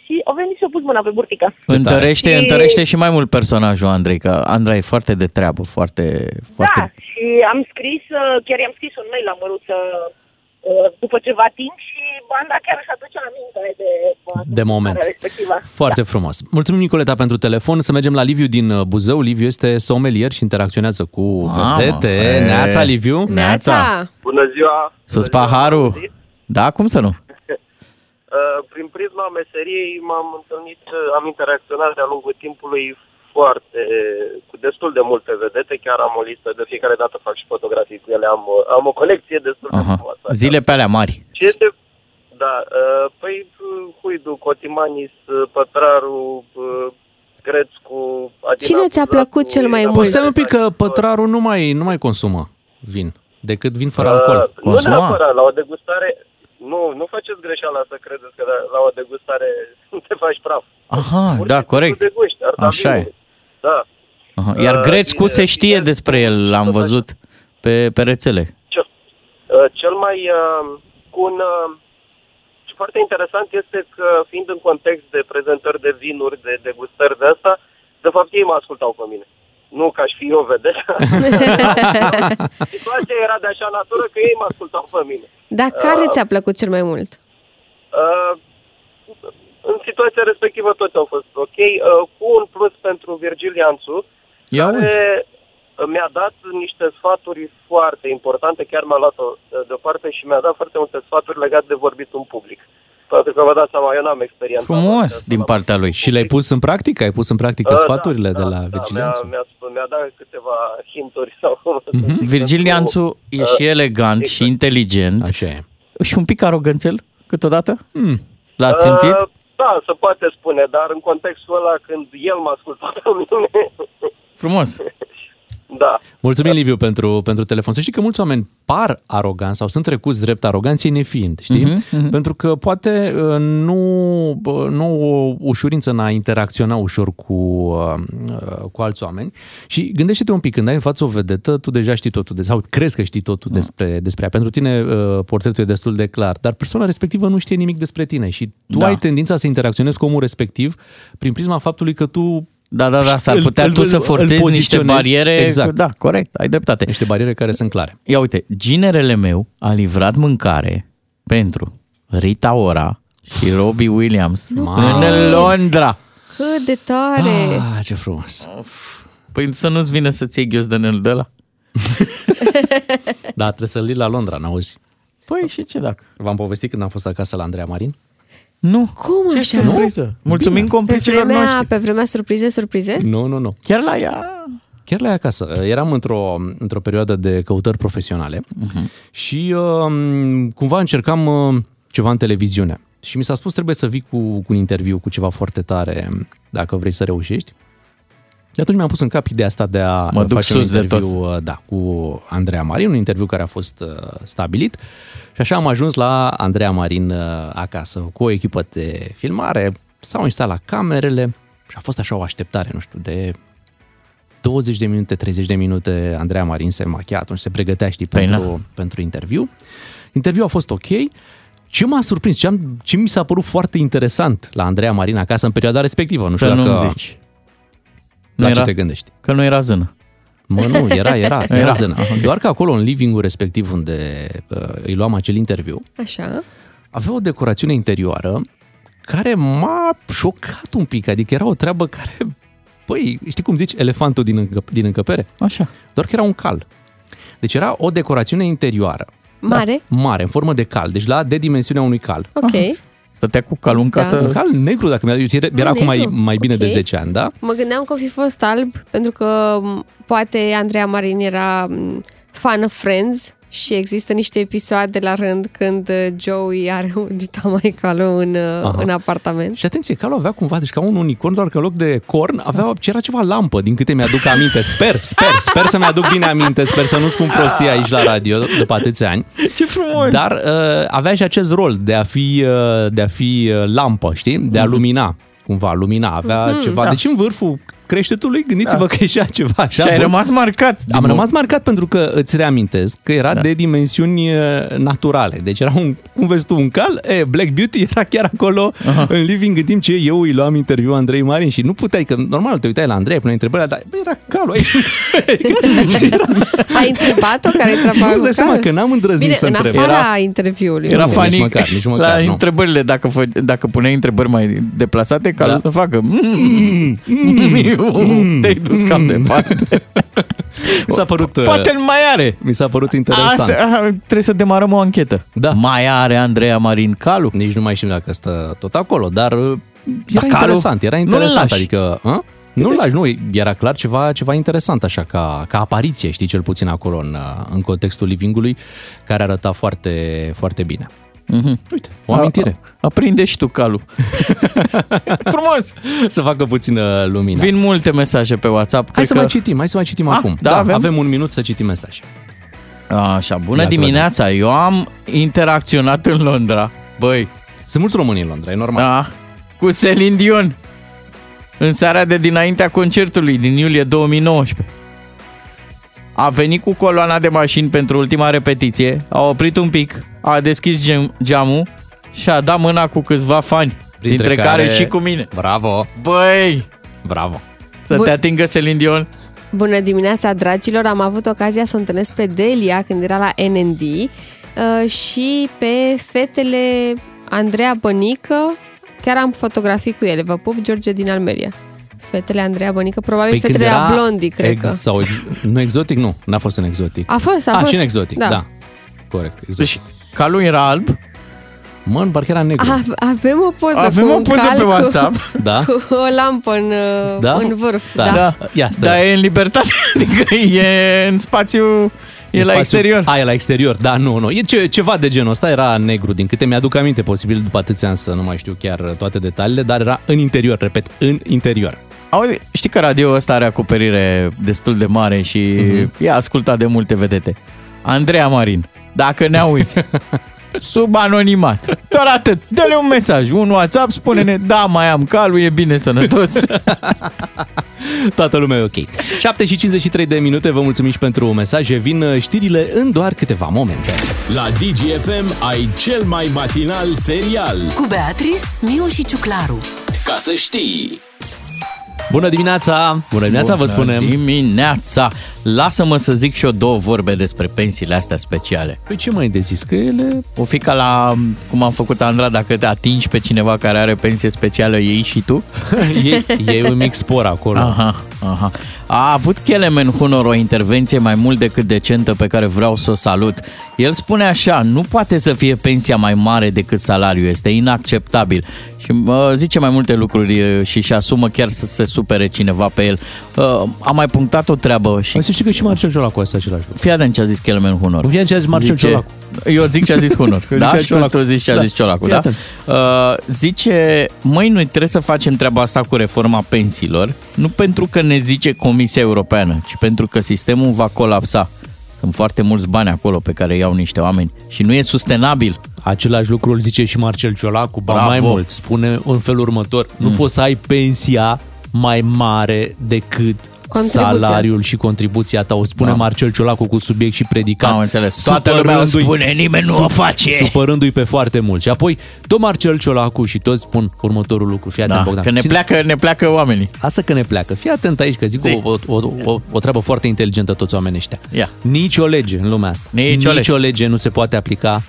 Și au venit și au pus mâna pe burtică. Întărește, Și- întărește și mai mult personajul Andrei, că Andra e foarte de treabă, foarte, foarte... Da, și am scris, uh, chiar i-am scris un mail la Măruță uh, după ceva timp și banda chiar își aduce aminte de, uh, De moment. respectivă. Foarte frumos. Mulțumim, Nicoleta, pentru telefon. Să mergem la Liviu din uh, Buzău. Liviu este somelier și interacționează cu vedete. e. Neața, Liviu. Neața. Bună ziua! Sus paharul. Da, cum să nu? Uh, Prin prisma meseriei m-am întâlnit, uh, am interacționat de-a lungul timpului foarte, cu destul de multe vedete, chiar am o listă, de fiecare dată fac și fotografii cu ele, am, uh, am o colecție destul de Aha. frumoasă. Zile pe alea mari. Ce este, da, uh, păi uh, Huidu, Cotimanis, uh, Pătraru, uh, Grețcu, Adina Cine ți-a Buzacu, plăcut cel mai Ina Păi mult? stai un pic că pătrarul nu mai, nu mai consumă vin, decât vin fără alcool. Uh, nu neapărat, la o degustare, nu, nu faceți greșeala să credeți că la- la o degustare (laughs) te faci praf. Aha, Pur și da, simplu corect. deguști, ar da Așa e. vinul. Da. Aha. Iar Uh, Grețcu bine, se știe despre el, l-am văzut pe, pe rețele. Cel, uh, cel mai uh, cu un uh, și foarte interesant este că fiind în context de prezentări de vinuri, de degustări de asta, de fapt ei mă ascultau pe mine. Nu că aș fi eu vedetă. (laughs) (laughs) Situația era de așa natură că ei mă ascultau pe mine. Dar care Uh, ți-a plăcut cel mai mult? Uh, în situația respectivă toți au fost ok, uh, cu un plus pentru Virgil Ianțu, Ia care mi-a dat niște sfaturi foarte importante, chiar mi-a luat-o uh, deoparte și mi-a dat foarte multe sfaturi legate de vorbit în public. Pentru că vă dați seama, eu n-am experiență. Frumos din partea lui. Și le-ai pus în practică? Ai pus în practică Uh, da, sfaturile de la Da, mi-a, Virgilențu? mi-a, spus- mi-a dat câteva hinturi sau cum să Mhm. (laughs) zic. Virgil pentru- Ianțu e și uh, elegant și inteligent. Așa e. Și un pic aroganțel câteodată? Mm. L-ați simțit? Uh, da, se poate spune, dar în contextul ăla când el m-a ascultat pe mine, Frumos. (laughs) da. Mulțumim, Liviu, pentru, pentru telefon. Să știi că mulți oameni par aroganți sau sunt trecuți drept aroganți, ei nefiind, știi? Mhm, mhm. Pentru că poate uh, nu, uh, nu o ușurință în a interacționa ușor cu, uh, uh, cu alți oameni. Și gândește-te un pic, când ai în față o vedetă, tu deja știi totul, de, sau crezi că știi totul despre, despre ea. Pentru tine uh, portretul e destul de clar, dar persoana respectivă nu știe nimic despre tine și tu Da. ai tendința să interacționezi cu omul respectiv prin prisma faptului că tu Da, da, da, s-ar îl- putea îl- tu să îl forțezi niște poziționezi. bariere. Exact. Da, corect, ai dreptate. Niște bariere care sunt clare. Ia uite, ginerele meu a livrat mâncare pentru Rita Ora și Robbie Williams Mamă. în Londra. Cât de tare! Ah, ce frumos. Păi să nu-ți vină să-ți iei ghiozdanel de la? (laughs) Da, trebuie să-l iei la Londra, n-auzi? Păi și ce dacă? V-am povestit când am fost acasă la Andreea Marin? Nu. Cum Ce așa? surpriză. Mulțumim Pe complicilor vremea, noștri. pe vremea surprize, surprize? Nu, nu, nu. Chiar la ea? Chiar la ea acasă. Eram într-o, într-o perioadă de căutări profesionale uh-huh. și uh, cumva încercam uh, ceva în televiziune. Și mi s-a spus trebuie să vii cu, cu un interviu, cu ceva foarte tare, dacă vrei să reușești. De atunci mi-am pus în cap ideea asta de a Mă duc face sus un de interviu uh, Da, cu Andreea Marin, un interviu care a fost uh, stabilit. Și așa am ajuns la Andreea Marin uh, acasă, cu o echipă de filmare, s-au instalat camerele și a fost așa o așteptare, nu știu, de 20 de minute, 30 de minute, Andreea Marin se machia atunci, se pregătea, știi, Păi pentru, pentru interviu. Interviul a fost ok. Ce m-a surprins, ce, am, ce mi s-a părut foarte interesant la Andreea Marin acasă în perioada respectivă, nu Să știu nu-mi dacă... zici. La Nu ce era? te gândești? Că nu era zână. Mă, nu, era, era, era, (laughs) Era. era zână. Doar că acolo, în living-ul respectiv unde uh, îi luam acel interviu, Așa. avea o decorațiune interioară care m-a șocat un pic, adică era o treabă care, băi, știi cum zici, elefantul din, încă, din încăpere? Așa. Doar că era un cal. Deci era o decorațiune interioară. Mare? Mare, în formă de cal, deci la de dimensiunea unui cal. Ok. Stătea cu calul în Da. casă. Un cal negru, dacă mi-a era, era acum mai, negru. mai bine Ok. de 10 ani, da? Mă gândeam că o fi fost alb, pentru că m, poate Andreea Marin era m, fan of Friends și există niște episoade la rând când uh, Joey are un dita mai calul în, uh, Aha. în apartament. Și atenție, calul avea cumva, deci ca un unicorn, doar că în loc de corn avea, era ceva lampă, din câte mi-aduc aminte. Sper, sper, sper să mi-aduc bine aminte, sper să nu spun prostii aici la radio după atâția ani. (laughs) Ce frumos! Dar uh, avea și acest rol de a fi, uh, de a fi uh, lampă, știi? De a lumina, cumva, lumina, avea Mhm, ceva. da. Deci în vârful creștetului, gândiți-vă că ieșea ceva așa. Și ai bun. rămas marcat. Am rămas marcat pentru că îți reamintesc că era da. de dimensiuni uh, naturale. Deci era un, cum vezi tu, un cal, e, Black Beauty era chiar acolo Aha. în living în timp ce eu îi luam interviu Andrei Marin și nu puteai, că normal te uitai la Andrei, puneai întrebările, dar bă, era calul aici. (laughs) Ai întrebat-o care intra pe Nu-ți dai seama că n-am îndrăznit Bine, să în întreb. afara Era- interviului. Era Nu, funny nici măcar, nici măcar, la nu. întrebările, dacă, fă, dacă puneai întrebări mai deplasate, ca Da. să facă "Mm, mm, te-ai dus cam departe. Mi s-a părut, uh, Poate îl mai are. Mi s-a părut interesant. Asta, trebuie să demarăm o anchetă. Da. Mai are Andreea Marin calul? Nici nu mai știm dacă stă tot acolo, dar uh, Dar era calul interesant, era nu-l interesant, lași. adică... A? Nu-l lași, nu, era clar ceva, ceva interesant așa ca, ca apariție, știi, cel puțin acolo în, în contextul livingului, care arăta foarte, foarte bine. Mhm. Uite, o amintire. A- Aprinde și tu calul. (laughs) Frumos! Să facă puțină lumină. Vin multe mesaje pe WhatsApp. Hai cred să că... mai citim, hai să mai citim Ah, acum. da, avem? avem un minut să citim mesaje. Așa, bună Ia să dimineața! Eu am interacționat în Londra. Băi, Sunt mulți români în Londra, e normal. da, cu Celine Dion. În seara de dinaintea concertului din iulie 2019. A venit cu coloana de mașini pentru ultima repetiție, a oprit un pic, a deschis gem- geamul și a dat mâna cu câțiva fani, dintre, dintre care... care și cu mine. Bravo! Băi, Bravo! să Bun. te atingă Celine Dion. Bună dimineața, dragilor! Am avut ocazia să o întâlnesc pe Delia când era la NND uh, și pe fetele Andreea Bănică. Chiar am fotografii cu ele. Vă pup, George din Almeria. Fetele Andreea Bănică, probabil Păi când fetele era era Blondi, cred ex, că. Sau ex, nu exotic, nu, n-a fost în exotic. A fost, a ah, fost. și în exotic, da. Da. da. Corect, exotic. Deci, calul era alb, Mă, în parcă era negru. A, avem o poză Avem cu o un poză cal pe cu- WhatsApp. (laughs) Da? Cu o lampă în, uh, Da? în vârf. Da. Da. da, Ia, stai. dar e în libertate, (laughs) adică e în spațiu, e În la spațiu- exterior. A, e la exterior, da, nu, nu. E ce, ceva de genul ăsta, era negru, din câte mi-aduc aminte, posibil după atâția ani să nu mai știu chiar toate detaliile, dar era în interior, repet, în interior. Auzi, știi că radio ăsta are acoperire destul de mare și Mhm. e ascultat de multe vedete. Andreea Marin, dacă ne auzi, (laughs) sub anonimat, doar atât, dă-le un mesaj, un WhatsApp, spune-ne, da, mai am calul, e bine sănătos. (laughs) Toată lumea e ok. 7 și 53 de minute, vă mulțumim și pentru mesaje. Vin uh, știrile în doar câteva momente. La DGFM ai cel mai matinal serial. Cu Beatrice, Miu și Ciuclaru. Ca să știi! Bună dimineața! Bună dimineața, vă spunem! dimineața! Lasă-mă să zic și eu două vorbe despre pensiile astea speciale. Păi ce mai de zis? Că ele... O fi ca la, cum am făcut Andra, dacă te atingi pe cineva care are pensie specială, ei și tu? (laughs) e, e un mic spor acolo. Aha, aha. A avut Kelemen Hunor o intervenție mai mult decât decentă pe care vreau să o salut. El spune așa, nu poate să fie pensia mai mare decât salariul, este inacceptabil. Și uh, zice mai multe lucruri uh, și și asumă chiar să se supere cineva pe el. Uh, am mai punctat o treabă și... Păi să știi că și Marcel Ciolacu asta același lucru. Fii atent ce a zis Kelemen Hunor. Fii atent ce a zis Marcel Ciolacu. Eu zic ce a zis Hunor. (laughs) Eu zic da? ce a zis Și Ciolacu. tu zici ce a Da. zis Ciolacu, Fii da? atent. Uh, zice, măi, noi trebuie să facem treaba asta cu reforma pensiilor, nu pentru că ne zice Comisia Europeană, ci pentru că sistemul va colapsa. Sunt foarte mulți bani acolo pe care iau niște oameni și nu e sustenabil. Același lucru îl zice și Marcel Ciolacu, ba Bravo. mai mult, spune în felul următor, nu Mm. poți să ai pensia mai mare decât Contribuția. salariul și contribuția ta. O spune Da. Marcel Ciolacu cu subiect și predicat. Am înțeles. Toată lumea o supărându-i- spune, nimeni nu o face. Supărându-i pe foarte mult. Și apoi tot Marcel Ciolacu și toți spun următorul lucru. Fii atent, Da, Bogdan. că ne Ține- pleacă, ne pleacă oamenii. Asta că ne pleacă. Fii atent aici, că zic Zi. o, o, o, o, o treabă foarte inteligentă toți oamenii ăștia. Ia. Nici o lege în lumea asta. Nici o lege. o lege nu se poate aplica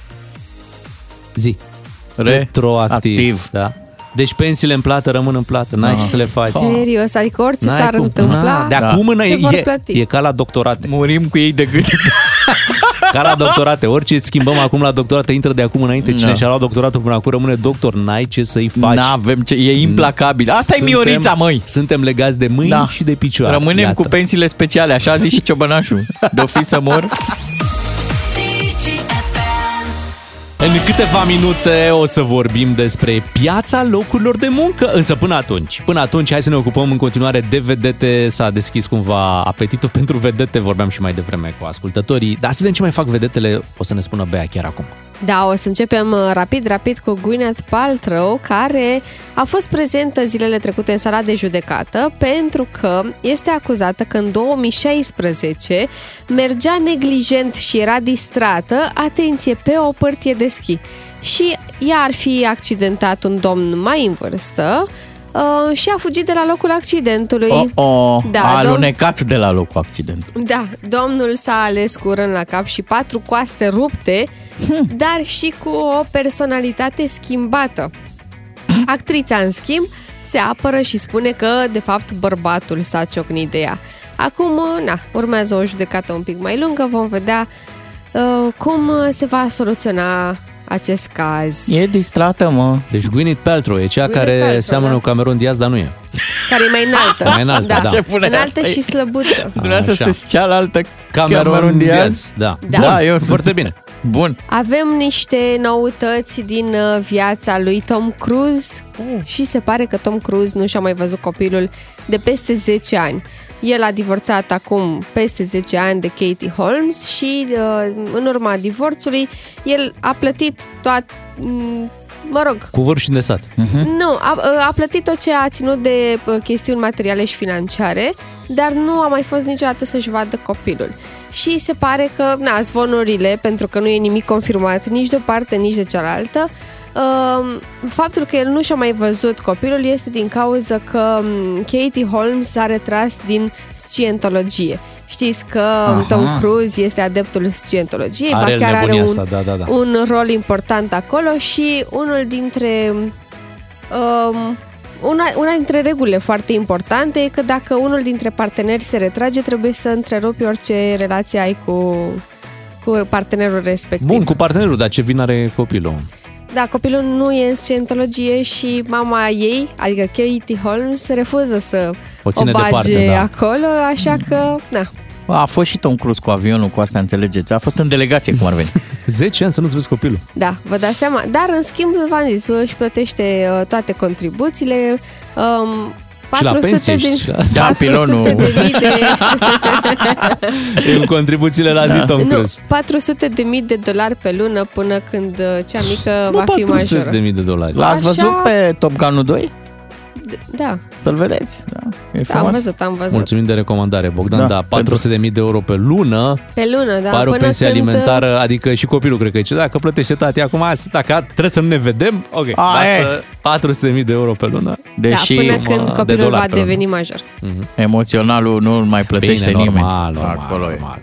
zi. Retroactiv. Retroactiv. Da. Deci pensiile în plată rămân în plată, n-ai Da. ce să le faci. Serios, adică orice N-ai s-ar cum. întâmpla, Na, De Da. acum se e, vor e, plăti. e ca la doctorate. Murim cu ei de gât. (laughs) Ca la doctorate. Orice schimbăm acum la doctorate, intră de acum înainte. Cine Da. și-a luat doctoratul până acum rămâne doctor, n-ai ce să-i faci. N-avem ce, e implacabil. Asta e Suntem- Miorița, măi. Suntem legați de mâini Da. și de picioare. Rămânem Iată. cu pensiile speciale, așa a zis și ciobănașul. De-o fi să mor. În câteva minute o să vorbim despre piața locurilor de muncă, însă până atunci, până atunci hai să ne ocupăm în continuare de vedete, s-a deschis cumva apetitul pentru vedete, vorbeam și mai devreme cu ascultătorii, dar să vedem ce mai fac vedetele, o să ne spună Bea chiar acum. Da, o să începem uh, rapid, rapid cu Gwyneth Paltrow, care a fost prezentă zilele trecute în sala de judecată pentru că este acuzată că în 2016 mergea neglijent și era distrată, atenție, pe o părtie de schi. Și ea ar fi accidentat un domn mai în vârstă uh, și a fugit de la locul accidentului. Oh, oh, Da, a domn- alunecat de la locul accidentului. Da, domnul s-a ales cu rând la cap și patru coaste rupte, dar și cu o personalitate schimbată. Actrița, în schimb, se apără și spune că, de fapt, bărbatul s-a ciocnit de ea. Acum, na, urmează o judecată un pic mai lungă, vom vedea uh, cum se va soluționa acest caz. E distrată, mă. Deci Gwyneth Paltrow e cea Gwyneth care Paltrow, seamănă da. cu Cameron Diaz, dar nu e. Care e mai înaltă. Mai înaltă, da. Ce pune înaltă asta? și slăbuță. (laughs) Dumneavoastră Așa. sunteți cealaltă Cameron, Cameron Diaz. Diaz? Da. Da. Da, eu sunt Foarte bine. Bun. Avem niște noutăți din uh, viața lui Tom Cruise și se pare că Tom Cruise nu și-a mai văzut copilul de peste 10 ani. El a divorțat acum peste 10 ani de Katie Holmes și uh, în urma divorțului el a plătit toat, m, mă rog, Cu vârf și de sat. nu, a, a plătit tot ce a ținut de uh, chestiuni materiale și financiare, dar nu a mai fost niciodată să-și vadă copilul. Și se pare că, na, zvonurile, pentru că nu e nimic confirmat nici de o parte, nici de cealaltă, uh, faptul că el nu și-a mai văzut copilul este din cauza că um, Katie Holmes s-a retras din scientologie. Știți că Aha. Tom Cruise este adeptul scientologiei, Are ba el chiar are nebunia un, asta, da, da, da. un rol important acolo și unul dintre um, una, una dintre regulile foarte importante e că dacă unul dintre parteneri se retrage, trebuie să întrerupi orice relație ai cu, cu partenerul respectiv. Bun, cu partenerul, dar ce vin are copilul? Da, copilul nu e în scientologie și mama ei, adică Katie Holmes, se refuză să O ține bage departe, da. acolo, așa că, na, A fost și Tom Cruise cu avionul, cu asta înțelegeți. A fost în delegație, cum ar veni. (laughs) 10 ani să nu-ți vezi copilul. Da, vă dați seama. Dar, în schimb, v-am zis, își plătește uh, toate contribuțiile. Um, Și la 400 pensie de, și la- (laughs) Da, 400 pilonul. de mii de, E (laughs) în contribuțiile la zi, Tom nu, Cruise. 400 de mii de dolari pe lună până când uh, cea mică Nu va fi 400 majoră. de mii de dolari. L-ați Așa- văzut pe Top Gun 2? Da, Să-l vedeți. Da, e da, am frumos. văzut, am văzut. Mulțumim de recomandare, Bogdan. Da, Da, 400 de mii de euro pe lună Pe lună, da. pare o până pensie când, uh, alimentară, adică și copilul cred că zice, dacă plătește tati acum, dacă trebuie să nu ne vedem, ok, A, lasă 400 de mii de euro pe lună. Deși da, până mă, când de copilul dolari va pe lună. deveni major. Emoționalul nu mai plătește Bine, nimeni. normal, normal, Acolo normal.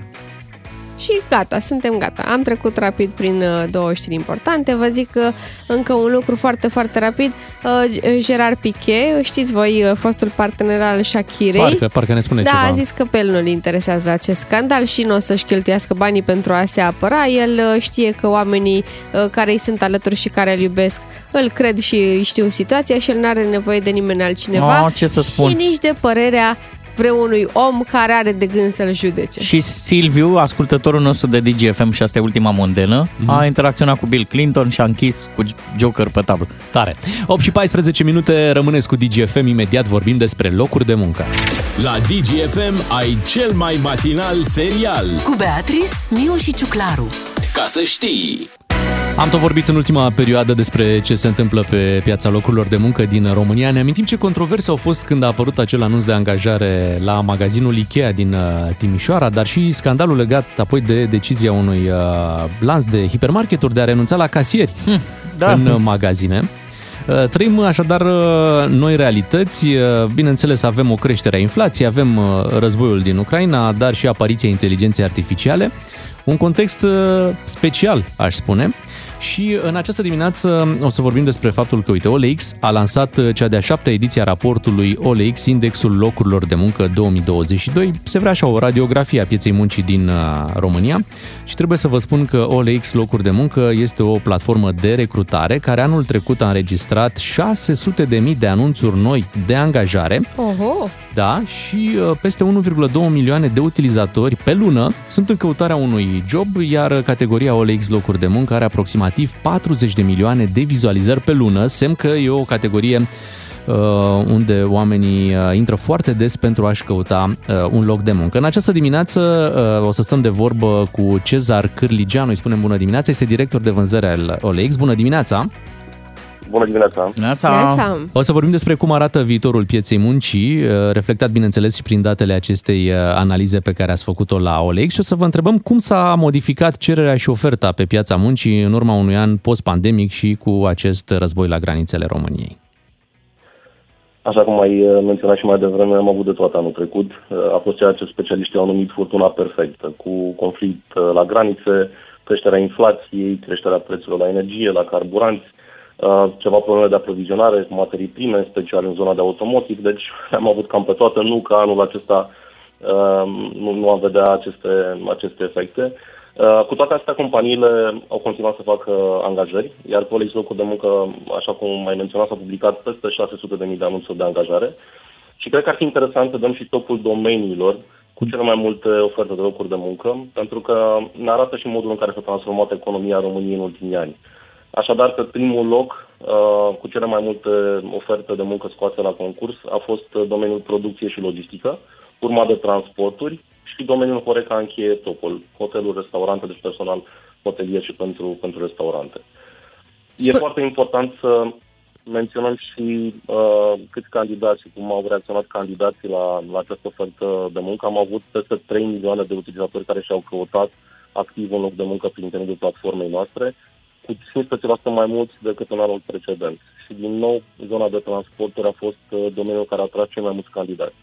Și gata, suntem gata. Am trecut rapid prin uh, două știri importante. Vă zic uh, încă un lucru foarte, foarte rapid. Uh, Gerard Piqué, știți voi, uh, fostul partener al Shakirei. Parcă, parcă ne spune da, ceva. a zis că pe el nu-l interesează acest scandal și nu o să-și cheltuiască banii pentru a se apăra. El uh, știe că oamenii uh, care îi sunt alături și care îl iubesc îl cred și îi știu situația și el nu are nevoie de nimeni altcineva. Oh, ce să spun. Și nici de părerea vreunui om care are de gând să-l judece. Și Silviu, ascultătorul nostru de DGFM și asta e ultima mondenă, Mhm. a interacționat cu Bill Clinton și a închis cu Joker pe tablă. Tare. 8 și 14 minute, rămâneți cu DGFM, imediat vorbim despre locuri de muncă. La DGFM ai cel mai matinal serial. Cu Beatrice, Miu și Ciuclaru. Ca să știi! Am tot vorbit în ultima perioadă despre ce se întâmplă pe piața locurilor de muncă din România. Ne amintim ce controverse au fost când a apărut acel anunț de angajare la magazinul Ikea din uh, Timișoara, dar și scandalul legat apoi de decizia unui uh, lanț de hipermarketuri de a renunța la casieri da. în uh, magazine. Uh, Trăim așadar uh, noi realități, Uh, bineînțeles avem o creștere a inflației, avem uh, războiul din Ucraina, dar și apariția inteligenței artificiale, un context uh, special, aș spune. Și în această dimineață o să vorbim despre faptul că, uite, OLX a lansat uh, cea de-a șaptea ediție a raportului OLX, Indexul Locurilor de Muncă 2022. Se vrea așa o radiografie a pieței muncii din uh, România și trebuie să vă spun că OLX Locuri de Muncă este o platformă de recrutare care anul trecut a înregistrat 600.000 de anunțuri noi de angajare Oho! da, și uh, peste 1,2 milioane de utilizatori pe lună sunt în căutarea unui job, iar categoria OLX locuri de muncă are aproximativ 40 de milioane de vizualizări pe lună, semn că e o categorie uh, unde oamenii uh, intră foarte des pentru a-și căuta uh, un loc de muncă. În această dimineață uh, o să stăm de vorbă cu Cezar Cârligeanu, îi spunem bună dimineața, este director de vânzări al OLX. Bună dimineața! Bună dimineața! Neața. O să vorbim despre cum arată viitorul pieței muncii, uh, reflectat, bineînțeles, și prin datele acestei uh, analize pe care ați făcut-o la OLX și o să vă întrebăm cum s-a modificat cererea și oferta pe piața muncii în urma unui an post-pandemic și cu acest război la granițele României. Așa cum ai uh, menționat și mai devreme, am avut de toate anul trecut. Uh, A fost ceea ce specialiștii au numit furtuna perfectă, cu conflict uh, la granițe, creșterea inflației, creșterea prețurilor la energie, la carburanți, uh, ceva probleme de aprovizionare cu materii prime, în special în zona de automotive, deci (laughs) am avut cam pe toate, nu că anul acesta uh, nu, nu am vedea aceste, aceste efecte. Uh, Cu toate astea, companiile au continuat să facă angajări, iar pe OLX locuri de muncă, așa cum ai menționat, s-au publicat peste 600.000 de anunțuri de angajare și cred că ar fi interesant să dăm și topul domeniilor cu cele mai multe oferte de locuri de muncă, pentru că ne arată și modul în care s-a transformat economia României în ultimii ani. Așadar, pe primul loc, uh, cu cele mai multe oferte de muncă scoase la concurs, a fost uh, domeniul producție și logistică, urmat de transporturi și domeniul Horeca încheie topul, hoteluri, restaurante, deci personal hotelier și pentru, pentru restaurante. E foarte important să menționăm și uh, câți candidați și cum au reacționat candidații la, la această ofertă de muncă. Am avut peste 3 milioane de utilizatori care și-au căutat activ un loc de muncă prin intermediul platformei noastre, cu 15% mai mulți decât în anul precedent. Și din nou, zona de transporturi a fost uh, domeniul care a atras cei mai mulți candidați.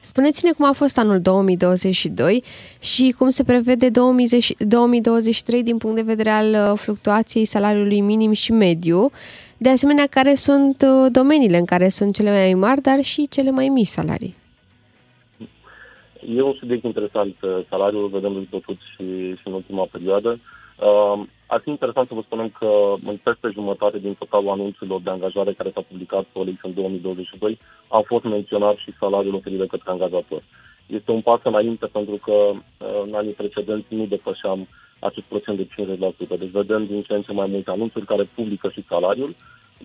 Spuneți-ne cum a fost anul 2022 și cum se prevede 2010 2023 din punct de vedere al uh, fluctuației salariului minim și mediu, de asemenea care sunt uh, domeniile în care sunt cele mai mari, dar și cele mai mici salarii. E un subiect interesant, uh, salariul, vedem după tot și, și în ultima perioadă. Uh, ar fi interesant să vă spunem că în peste jumătate din totalul anunțurilor de angajare care s-a publicat pe OLX în 2022 au fost menționat și salariul oferit de către angajator. Este un pas înainte pentru că uh, în anii precedenți nu depășeam acest procent de 50%. Deci vedem din ce în ce mai multe anunțuri care publică și salariul,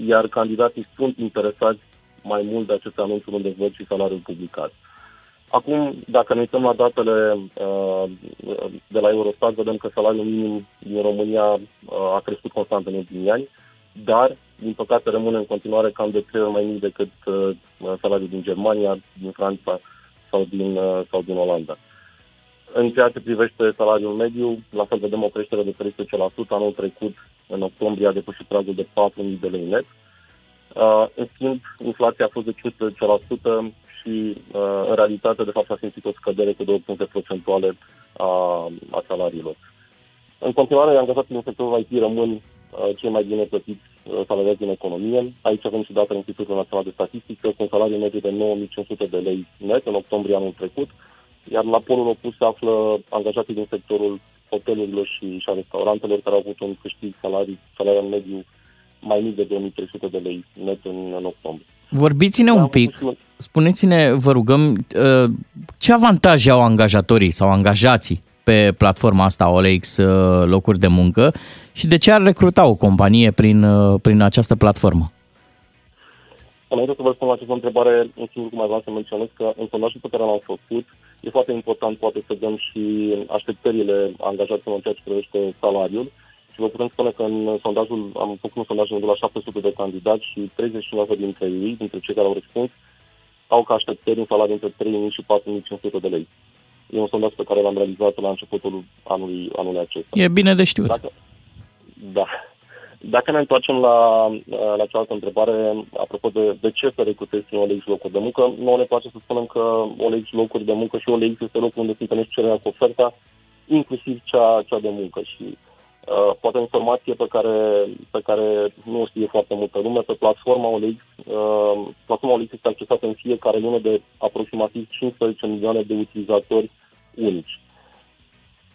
iar candidații sunt interesați mai mult de aceste anunțuri unde văd și salariul publicat. Acum, dacă ne uităm la datele uh, de la Eurostat, vedem că salariul minim din România uh, a crescut constant în ultimii ani, dar, din păcate, rămâne în continuare cam de trei ori mai mic decât uh, salariul din Germania, din Franța sau din, uh, sau din Olanda. În ceea ce privește salariul mediu, la fel vedem o creștere de 13%. Anul trecut, în octombrie, a depășit pragul de 4.000 de lei net. Uh, în schimb, inflația a fost de 15% și, uh, în realitate, de fapt, s-a simțit o scădere cu două puncte procentuale a, a salariilor. În continuare, angajații din sectorul IT rămân uh, cei mai bine plătiți uh, salariați din economie. Aici avem și datele Institutului Național de Statistică, cu un salariu mediu de 9500 de lei net în octombrie anul trecut, iar la polul opus se află angajații din sectorul hotelurilor și, și a restaurantelor care au avut un câștig salarii, salarial mediu mai mic de 2300 de lei net în, în octombrie. Vorbiți-ne un pic, spuneți-ne, vă rugăm, uh, ce avantaje au angajatorii sau angajații pe platforma asta OLX uh, locuri de muncă și de ce ar recruta o companie prin, uh, prin această platformă? Înainte să vă spun la această întrebare, un singur lucru mai vreau să menționez că în sondajul pe care l-am făcut, e foarte important poate să dăm și așteptările angajaților în ceea ce privește salariul. Și vă putem spune că în sondajul, am făcut un sondaj de la 700 de candidați și 39 dintre ei, dintre cei care au răspuns, au ca așteptări un salariu între 3.000 și 4.500 de lei. E un sondaj pe care l-am realizat la începutul anului, anului acesta. E bine de știut. Dacă, da. Dacă ne întoarcem la, la cealaltă întrebare, apropo de, de ce să recrutezi în OLX locuri de muncă, nouă ne place să spunem că OLX locuri de muncă și OLX este locul unde se întâlnește cererea cu oferta, inclusiv cea, cea de muncă. Și uh, poate o informație pe care, pe care nu o știe foarte multă lume, pe platforma OLX, uh, platforma OLX este accesată în fiecare lună de aproximativ 15 milioane de utilizatori unici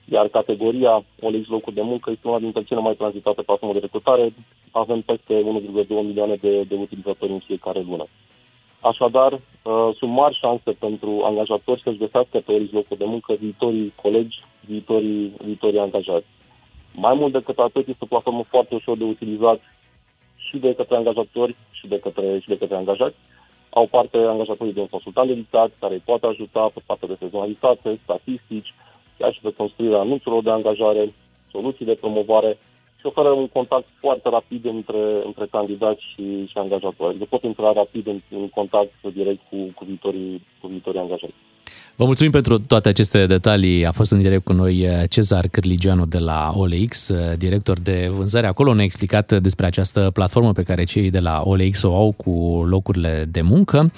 iar categoria OLX locuri de muncă este una dintre cele mai tranzitate platforme de recrutare. Avem peste 1,2 milioane de, de utilizatori în fiecare lună. Așadar, uh, sunt mari șanse pentru angajatori să-și găsească pe OLX locuri de muncă viitorii colegi, viitorii, viitorii angajați. Mai mult decât atât, este o platformă foarte ușor de utilizat și de către angajatori și de către, și de către angajați. Au parte angajatorii de un consultant dedicat care îi poate ajuta pe partea de sezonalitate, statistici, chiar și pe construirea anunțurilor de angajare, soluții de promovare și oferă un contact foarte rapid între, între candidați și, și angajatori. Adică pot intra rapid în, în contact direct cu, cu, viitorii, cu viitorii angajați. Vă mulțumim pentru toate aceste detalii. A fost în direct cu noi eh, Cezar Cârligeanu de la OLX, eh, director de vânzare. Acolo ne-a explicat despre această platformă pe care cei de la OLX o au cu locurile de muncă.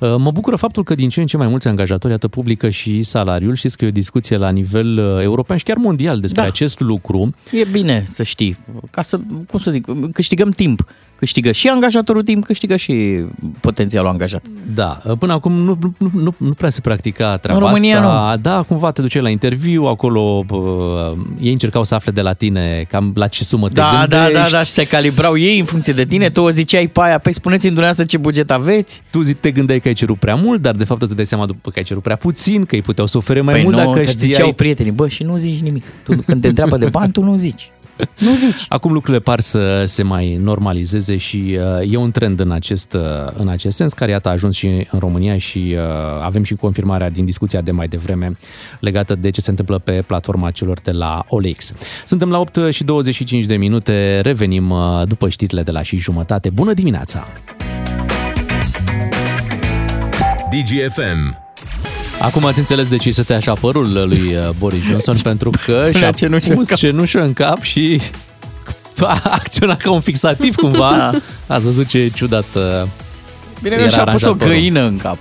Eh, Mă bucură faptul că din ce în ce mai mulți angajatori atât publică și salariul. Știți că e o discuție la nivel european și chiar mondial despre Da. acest lucru. E bine să știi, ca să, cum să zic, câștigăm timp câștigă și angajatorul timp, câștigă și potențialul angajat. Da, până acum nu, nu, nu, nu prea se practica treaba În România asta. Da, cumva te duceai la interviu, acolo bă, ei încercau să afle de la tine cam la ce sumă te Da, da, gândești. da, da, și se calibrau ei în funcție de tine, tu o ziceai pe aia, păi spuneți-mi dumneavoastră ce buget aveți. Tu zi- te gândeai că ai cerut prea mult, dar de fapt îți dai seama după că ai cerut prea puțin, că ei puteau să ofere mai păi mult nu, dacă că știai. ziceau prietenii, bă, și nu zici nimic. Tu, când te întreabă de bani, tu nu zici. Nu zici. (laughs) Acum lucrurile par să se mai normalizeze și uh, e un trend în acest, uh, în acest sens, care iată a ajuns și în România și uh, avem și confirmarea din discuția de mai devreme legată de ce se întâmplă pe platforma celor de la OLX. Suntem la 8 și 25 de minute, revenim uh, după știrile de la și jumătate. Bună dimineața! DGFM. Acum ați înțeles de ce se așa părul lui uh, Boris Johnson, (laughs) pentru că și-a cenușă în pus cap. cenușă în cap și (laughs) a acționat ca un fixativ (laughs) cumva. Da. Ați văzut ce ciudat uh, Bine că era și-a pus aranjat o părul. găină în cap.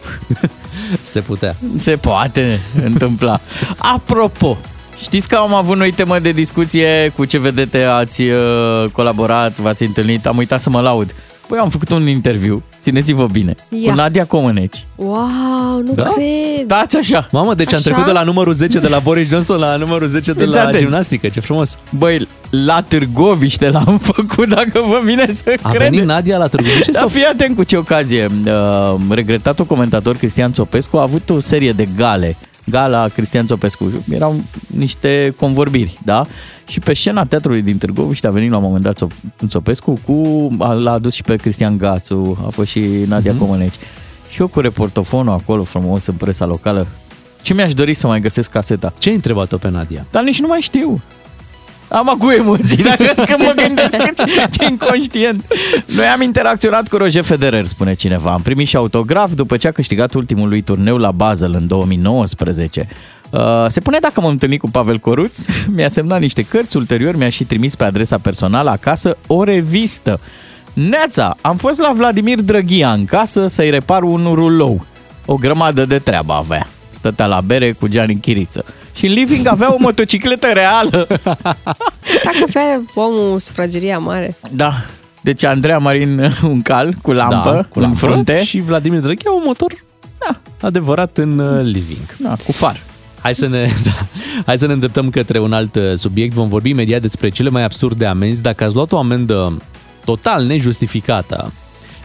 Se putea. Se poate întâmpla. Apropo, știți că am avut noi temă de discuție cu ce vedete ați uh, colaborat, v-ați întâlnit, am uitat să mă laud. Păi am făcut un interviu, țineți-vă bine, Ia. cu Nadia Comăneci. Wow, nu Da? cred. Stați așa! Mamă, deci am Așa? trecut de la numărul 10 de la Boris Johnson la numărul 10 de Fiți la atenți. gimnastică. Ce frumos. Băi, la Târgoviște l-am (laughs) făcut, dacă vă vine să A credeți. venit Nadia la Târgoviște Dar sau fii atent cu ce ocazie. Uh, regretatul comentator Cristian Țopescu a avut o serie de gale. Gala Cristian Țopescu. Erau niște convorbiri, da? Și pe scena teatrului din Târgoviște a venit la un moment dat Țop- Țopescu cu... a- L-a adus și pe Cristian Gațu, a fost și Nadia Mhm. mm-hmm. Comăneci. Și eu cu reportofonul acolo frumos în presa locală. Ce mi-aș dori să mai găsesc caseta? ce ai întrebat-o pe Nadia? Dar nici nu mai știu. Am cu emoții, (laughs) dacă când mă gândesc ce, ce inconștient. Noi am interacționat cu Roger Federer, spune cineva. Am primit și autograf după ce a câștigat ultimul lui turneu la Basel în 2019. Uh, se pune dacă m-am întâlnit cu Pavel Coruț, (laughs) mi-a semnat niște cărți, ulterior mi-a și trimis pe adresa personală acasă o revistă. Neața, am fost la Vladimir Drăghia în casă să-i repar un rulou. O grămadă de treabă avea. Stătea la bere cu Gianni Chiriță. Și în living avea o motocicletă reală. (laughs) Dacă avea omul sufrageria mare. Da. Deci Andreea Marin un cal cu lampă, da, cu în lampă frunte. Și Vladimir Drăghea un motor da, adevărat în uh, living. Da, cu far. Hai să, ne, (laughs) da, hai să ne îndreptăm către un alt uh, subiect. Vom vorbi imediat despre cele mai absurde amenzi. Dacă ați luat o amendă total nejustificată,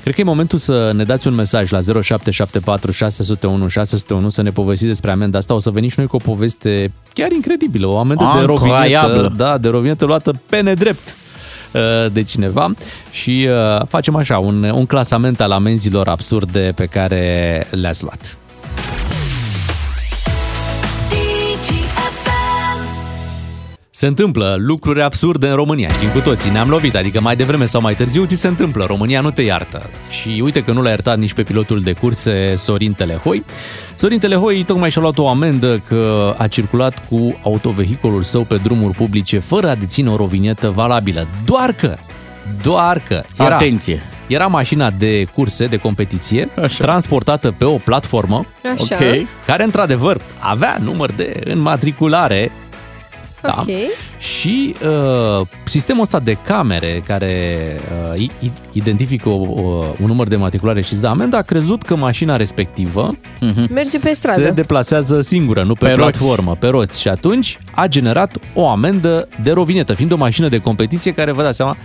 cred că e momentul să ne dați un mesaj la 0774 601 601 să ne povestiți despre amenda asta. O să venim și noi cu o poveste chiar incredibilă. O amendă de rovinetă, Incroyabilă. da, de rovinetă luată pe nedrept uh, de cineva și uh, facem așa, un, un clasament al amenzilor absurde pe care le-ați luat. Se întâmplă lucruri absurde în România, știm cu toții, ne-am lovit, adică mai devreme sau mai târziu ți se întâmplă, România nu te iartă. Și uite că nu l-a iertat nici pe pilotul de curse Sorin Telehoi. Sorin Telehoi tocmai și-a luat o amendă că a circulat cu autovehicolul său pe drumuri publice fără a deține o rovinietă valabilă. Doar că, doar că era, Atenție. era mașina de curse, de competiție, Așa. transportată pe o platformă Așa. Ok. care într-adevăr avea număr de înmatriculare da. Ok. Și uh, sistemul ăsta de camere care uh, i- i- identifică o, o, un număr de matriculare și îți dă amendă a crezut că mașina respectivă Merge pe stradă. se deplasează singură, nu pe, Pe pe roți. platformă, pe roți. Și atunci a generat o amendă de rovinetă, fiind o mașină de competiție care, vă dați seama,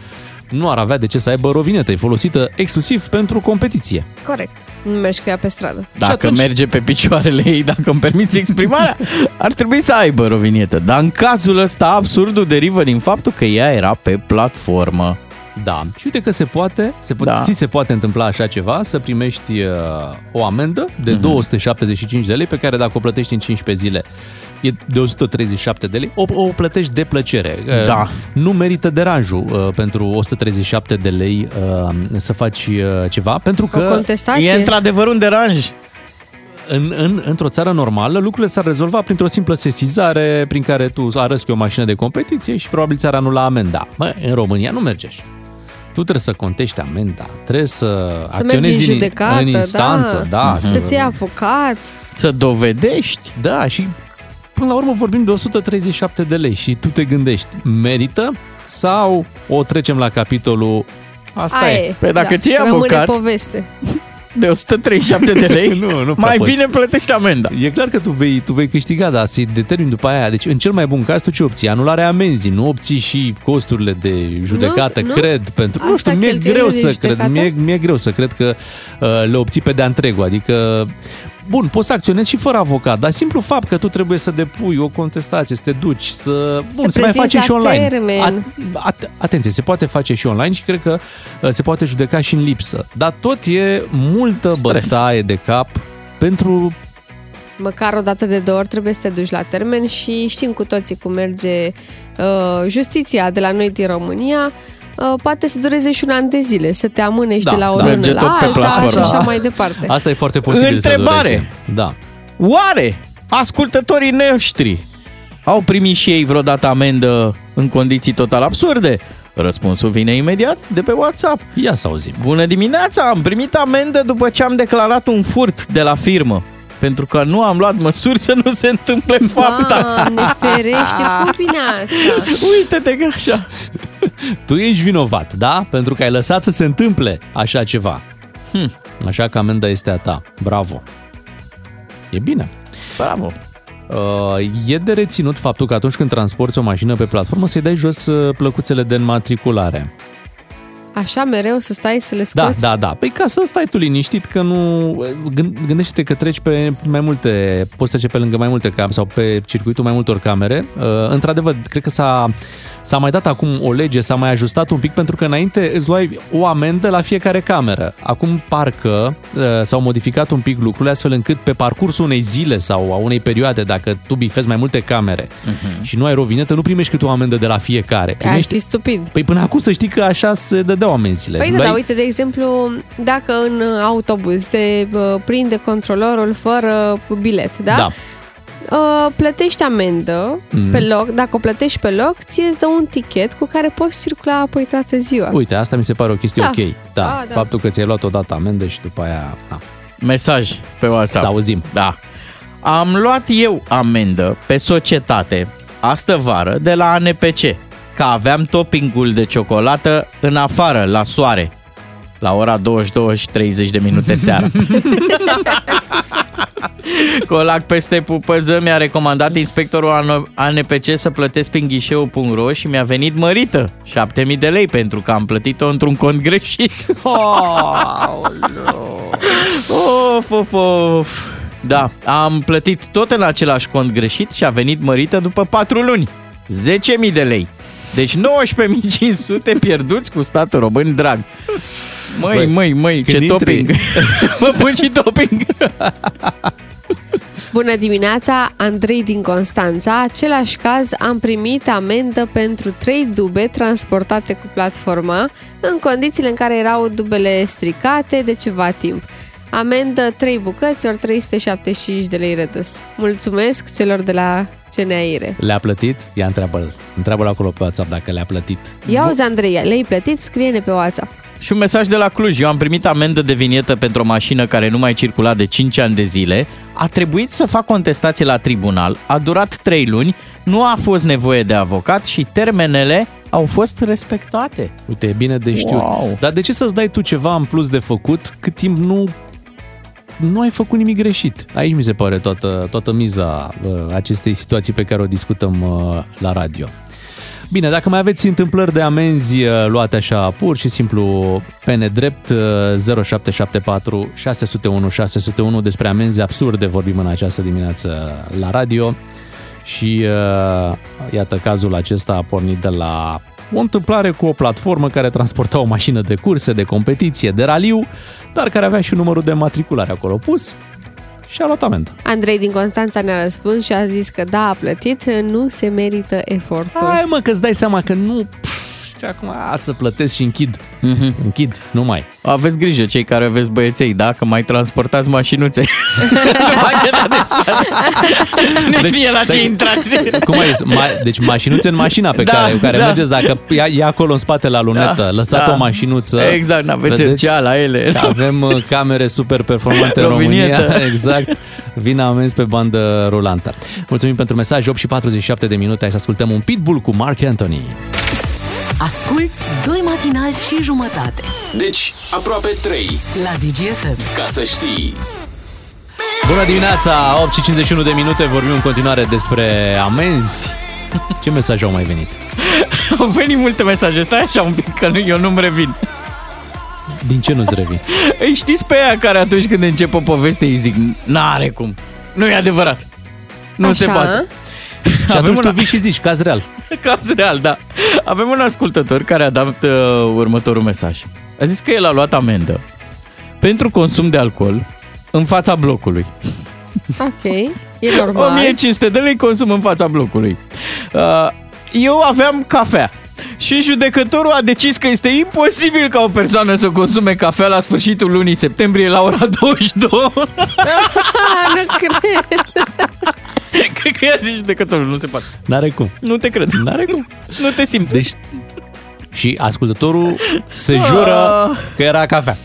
nu ar avea de ce să aibă rovinetă. E folosită exclusiv pentru competiție. Corect. Nu mergi cu ea pe stradă. Dacă atunci- merge pe picioarele ei, dacă îmi permiți exprimarea, ar trebui să aibă rovinietă. Dar în cazul ăsta, absurdul derivă din faptul că ea era pe platformă. Da, și uite că se poate, se poate, Da. ți se poate întâmpla așa ceva, să primești uh, o amendă de Mhm. 275 de lei pe care dacă o plătești în 15 zile e de 137 de lei, o, o plătești de plăcere. Uh, Da. Nu merită deranjul uh, pentru 137 de lei uh, să faci uh, ceva, pentru O că contestație. E într-adevăr un deranj. în, în, într-o țară normală lucrurile s-ar rezolva printr-o simplă sesizare prin care tu arăți că e o mașină de competiție și probabil ți-ar anula amenda. Bă, în România nu merge așa. Tu trebuie să contești amenda, trebuie să, Să mergi acționezi în judecată, în instanță, da, da. Să-ți iei avocat. Să dovedești. Da, și până la urmă vorbim de 137 de lei și tu te gândești, merită sau o trecem la capitolul Asta Aia e. Păi dacă ți-ai Rămâne avocat poveste. (laughs) de 137 de lei, (laughs) nu, nu prea mai poți. bine plătești amenda. E clar că tu vei, tu vei câștiga, dar să-i determini după aia. Deci, în cel mai bun caz, tu ce obții? Anularea amenzii, nu obții și costurile de judecată, Nu, nu. cred. Pentru, nu Asta știu, mi-e cheltuielile greu de să judecată? cred, mi-e, mi-e greu să cred că uh, le obții pe de-a întregul. Adică, bun, poți să acționezi și fără avocat, dar simplu fapt că tu trebuie să depui o contestație, să te duci, să... Bun, se mai prezinți face și la online. termen. At- atenție, se poate face și online și cred că uh, se poate judeca și în lipsă. Dar tot e multă Stres. bătaie de cap pentru Măcar o dată de două ori trebuie să te duci la termen și știm cu toții cum merge uh, justiția de la noi din România. Uh, poate să dureze și un an de zile, să te amâne și Da, de la o da. lună Merge la tot pe alta și platformă. așa mai departe. Asta e foarte posibil Întrebare. să dureze. Da. Oare ascultătorii noștri au primit și ei vreodată amendă în condiții total absurde? Răspunsul vine imediat de pe WhatsApp. Ia să auzim. Bună dimineața! Am primit amendă după ce am declarat un furt de la firmă. Pentru că nu am luat măsuri să nu se întâmple fapta. Doamne ferește, cum vine asta? Uite-te că așa. Tu ești vinovat, da? Pentru că ai lăsat să se întâmple așa ceva. Hm. Așa că amenda este a ta. Bravo. E bine. Bravo. Uh, e de reținut faptul că atunci când transporti o mașină pe platformă să-i dai jos uh, plăcuțele de înmatriculare. Așa mereu să stai să le Da, scoți? da, da. Păi ca să stai tu liniștit că nu... gând- Gândește-te că treci pe mai multe... Poți trece pe lângă mai multe camere sau pe circuitul mai multor camere. Uh, Într-adevăr, cred că s-a, s-a mai dat acum o lege, s-a mai ajustat un pic pentru că înainte îți luai o amendă la fiecare cameră. Acum parcă uh, s-au modificat un pic lucrurile astfel încât pe parcursul unei zile sau a unei perioade, dacă tu bifezi mai multe camere Mhm. și nu ai rovinetă, nu primești câte o amendă de la fiecare. Ar Primești... fi stupid. Păi până acum să știi că așa se dădeau amenziile. Păi da, Luai- dar uite, de exemplu, dacă în autobuz te uh, prinde controlorul fără bilet, da? Da. Uh, plătești amendă Mm. pe loc, dacă o plătești pe loc, ție îți dă un tichet cu care poți circula apoi toată ziua. Uite, asta mi se pare o chestie Da. ok. Da. Da, da. Faptul că ți-ai luat odată amendă și după aia... Da. Mesaj pe WhatsApp. Să auzim. Da. Am luat eu amendă pe societate astă vară de la ANPC că aveam toppingul de ciocolată în afară, la soare, la ora 22 și 30 de minute seara. (laughs) (laughs) Colac peste pupăză mi-a recomandat inspectorul ANO- ANPC să plătesc prin ghișeu.ro și mi-a venit mărită, 7000 de lei, pentru că am plătit-o într-un cont greșit. (laughs) Of, of, of. Da, am plătit tot în același cont greșit și a venit mărită după 4 luni. 10.000 de lei. Deci 19.500 pierduți cu statul român drag. Măi, Băi, măi, măi, ce când intri- topping. (laughs) Mă pun și topping. Bună dimineața, Andrei din Constanța. Același caz, am primit amendă pentru trei dube transportate cu platforma în condițiile în care erau dubele stricate de ceva timp. Amendă 3 bucăți ori 375 de lei redus. Mulțumesc celor de la CNAIRE. Le-a plătit? Ia întreabă-l. Întreabă-l acolo pe WhatsApp dacă le-a plătit. Ia uzi, Andrei, le-ai plătit? Scrie-ne pe WhatsApp. Și un mesaj de la Cluj. Eu am primit amendă de vinietă pentru o mașină care nu mai circula de 5 ani de zile. A trebuit să fac contestație la tribunal. A durat 3 luni. Nu a fost nevoie de avocat și termenele au fost respectate. Uite, e bine de știut. Wow. Dar de ce să-ți dai tu ceva în plus de făcut cât timp nu nu ai făcut nimic greșit. Aici mi se pare toată, toată miza uh, acestei situații pe care o discutăm uh, la radio. Bine, dacă mai aveți întâmplări de amenzi uh, luate așa pur și simplu pe nedrept, uh, 0774 601 601 despre amenzi absurde vorbim în această dimineață la radio. Și uh, iată cazul acesta a pornit de la o întâmplare cu o platformă care transporta o mașină de curse, de competiție, de raliu, dar care avea și numărul de matriculare acolo pus și a luat amendă. Andrei din Constanța ne-a răspuns și a zis că da, a plătit, nu se merită efortul. Hai mă, că-ți dai seama că nu... Pf, și acum a, să plătesc și închid. Mm-hmm. Închid, nu mai. Aveți grijă, cei care aveți băieței, da? Că mai transportați mașinuțe. (laughs) Cine Deci, știe la ce stai- intrați? Cum ai zis? Ma- deci mașinuțe în mașina pe Da, care, cu care da. mergeți, dacă e, e acolo în spate la lunetă, Da, lăsat da. o mașinuță. Exact, n-aveți vedeți RCA la ele. că Avem uh, camere super performante în Rovinietă. România. (laughs) Exact. Vin amenzi pe bandă rulantă. Mulțumim pentru mesaj. 8 și 47 de minute. Hai să ascultăm un pitbull cu Mark Anthony. Asculți doi matinali și jumătate Deci, aproape 3. la DGFM. Ca să știi. Bună dimineața, 8 și 51 de minute, vorbim în continuare despre amenzi. (laughs) Ce mesaje au mai venit? (laughs) Au venit multe mesaje, stai așa un pic, că nu, eu nu-mi revin. Din ce nu-ți revin? (laughs) Îi știți pe aia care atunci când încep o poveste îi zic, n-are cum, nu e adevărat. Nu se Așa? poate. (laughs) Și atunci tu vii și zici, caz real. (laughs) Caz real, da. Avem un ascultător care a dat uh, următorul mesaj. A zis că el a luat amendă pentru consum de alcool în fața blocului. (laughs) Ok, e normal. 1500 de lei consum în fața blocului. Uh, eu aveam cafea. Și judecătorul a decis că este imposibil ca o persoană să consume cafea la sfârșitul lunii septembrie la ora 22. nu cred. (laughs) Cred că i-a zis judecătorul, nu se poate. N-are cum. Nu te cred. N-are cum. Nu te simt. Deci, și ascultătorul se jură că era cafea.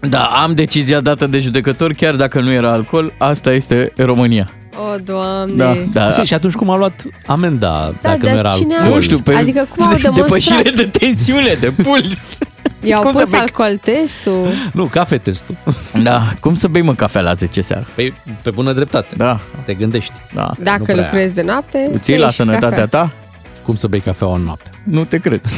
Da, am decizia dată de judecător, chiar dacă nu era alcool, asta este România. O, doamne. Da, da. Păi, Și atunci cum a luat amenda Da, dacă dar nu era cine a- alcool? Nu știu, pe Adică cum au demonstrat? depășire de tensiune, de puls. (laughs) I-au Cum să pus bei- alcool testul. Nu, cafe testul. (laughs) Da, cum să bei mă cafea la 10 seara? Păi, pe bună dreptate. Da. Te gândești. Da. Nu Dacă prea. lucrezi de noapte, Îți iei bei la și sănătatea cafea. ta? Cum să bei cafea în noapte. Nu te cred. (laughs)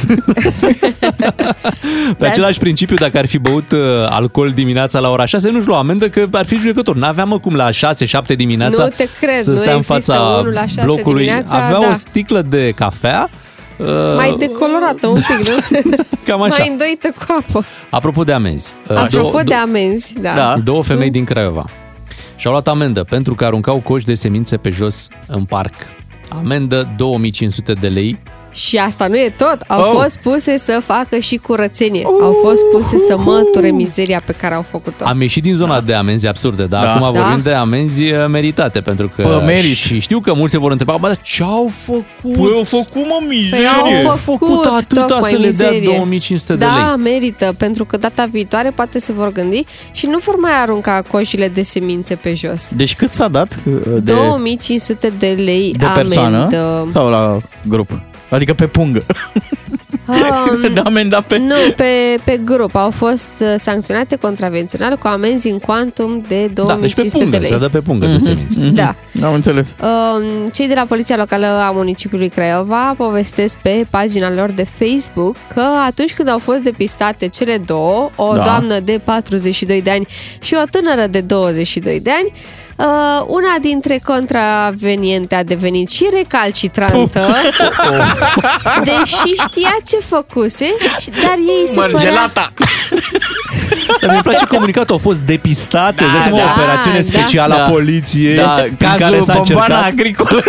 Pe Da. același principiu, dacă ar fi băut uh, alcool dimineața la ora 6, nu-și lua amendă că ar fi judecător. N-aveam mă cum la 6-7 dimineața Nu te cred, să nu stea în există fața unul la 6 blocului. dimineața, Avea da. o sticlă de cafea. uh, Mai decolorată un pic, nu? (laughs) Cam așa. Mai îndoită cu apă. Apropo de amenzi. uh, Apropo două- de amenzi, da. Da, două Sunt- femei din Craiova și-au luat amendă pentru că aruncau coși de semințe pe jos în parc. Amendă 2500 de lei. Și asta nu e tot. Au Oh. fost puse să facă și curățenie. Au fost puse să măture mizeria pe care au făcut-o. Am ieșit din zona de amenzi absurde, dar Da. acum Da. vorbim de amenzi uh, meritate, pentru că Bă, merit. și știu că mulți se vor întreba, bă, dar ce au făcut? Păi au făcut mă mizerie. Păi au făcut, atâta tocmai să le dea mizerie. 2500 de da, lei. merită, pentru că data viitoare poate se vor gândi și nu vor mai arunca coșile de semințe pe jos. Deci cât s-a dat uh, de, 2500 de lei de persoană amendă. sau la grup? Adică pe pungă. Um, (laughs) de amenda pe... Nu, pe, pe grup au fost uh, sancționate contravențional cu amenzi în quantum de Da, deci pe 2500 pungă, de lei. se dă pe pungă de Mhm, semințe. mhm. Da. Am înțeles. Um, Cei de la Poliția Locală a municipiului Craiova povestesc pe pagina lor de Facebook că atunci când au fost depistate cele două, o Da. doamnă de 42 de ani și o tânără de 22 de ani, uh, una dintre contraveniente a devenit și recalcitrantă, deși știa ce făcuse, și- dar ei se părea... Mărgelata! Dar mi-e place comunicatul, au fost depistate, da, da, o da, operațiune da. specială Da. a poliției, Da, prin cazul care s-a bomboana încercat, agricolă.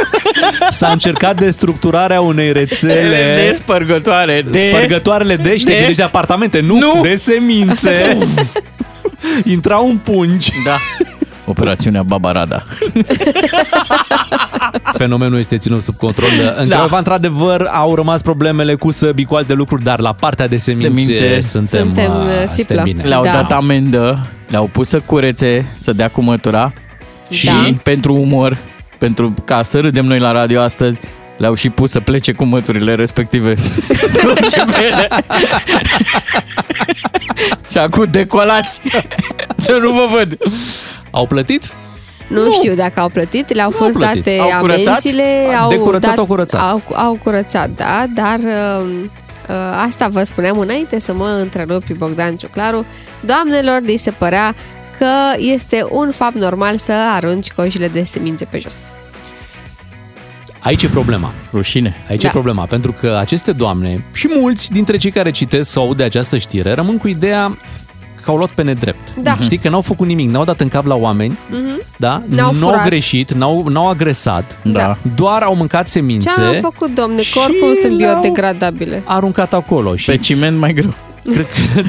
s-a încercat destructurarea unei rețele (laughs) De spărgătoare. De... spărgătoarele de, și te de- gândești de apartamente, nu, Nu. de semințe. (laughs) Intrau în pungi. Da. Operațiunea Babarada. (laughs) Fenomenul este ținut sub control. În Da. Craiova, într-adevăr, au rămas problemele cu săbii, cu alte lucruri, dar la partea de semințe, Semințe. suntem, Suntem, uh, uh, suntem țiplă. bine. Le-au Da. dat amendă, le-au pus să curețe, să dea cu mătura și Da. pentru umor, pentru ca să râdem noi la radio astăzi, le-au și pus să plece cu măturile respective. Să urce pe ele. (laughs) și acum decolați. să nu vă văd. Au plătit? Nu, știu dacă au plătit, le-au Nu au fost plătit. date Au curățat? amenziile. Au De curățat dat, au curățat. Au, au curățat, da, dar uh, uh, asta vă spuneam înainte să mă întrerupi Bogdan Ciuclaru. Doamnelor, li se părea că este un fapt normal să arunci coșile de semințe pe jos. Aici e problema. Rușine. Aici Da. e problema, pentru că aceste doamne și mulți dintre cei care citesc sau aud de această știre rămân cu ideea că au luat pe nedrept. Da. Știi că n-au făcut nimic, n-au dat în cap la oameni, Mhm. da? N-au n-au furat. greșit, n-au, n-au agresat, Da. doar au mâncat Ce semințe, am făcut, domne? și Că oricum sunt le-au- biodegradabile. aruncat acolo și Pe ciment mai greu. cred (laughs) că,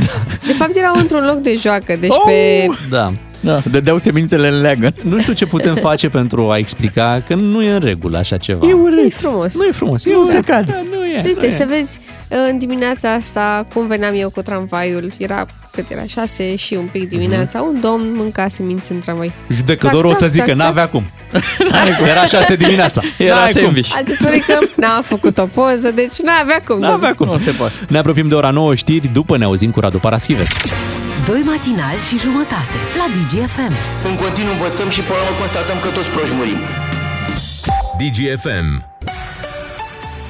De fapt, erau într-un loc de joacă, deci Oh! pe... da. Da, dădeau semințele în leagăn. Nu știu ce putem face pentru a explica că nu e în regulă așa ceva. E Nu e urât. frumos. Nu e frumos. E Nu urât. se cade. Da, Nu e. Uite, nu e. să vezi, în dimineața asta, cum veneam eu cu tramvaiul, era cât era, 6 și un pic dimineața, un domn mâncase minți în tramvai. Judecătorul o Țac, să țac, zică, țac, n-avea țac. (laughs) cum. Era 6 dimineața. (laughs) Era N-ai cum. sandwich. Adică n-a făcut o poză, deci n-avea cum. N-avea cum. Nu se poate. Ne apropiem de ora 9 știri, după ne auzim cu Radu Paraschives. Doi matinali și jumătate la DGFM. În continuu învățăm și până la urmă constatăm că toți proști murim. DGFM.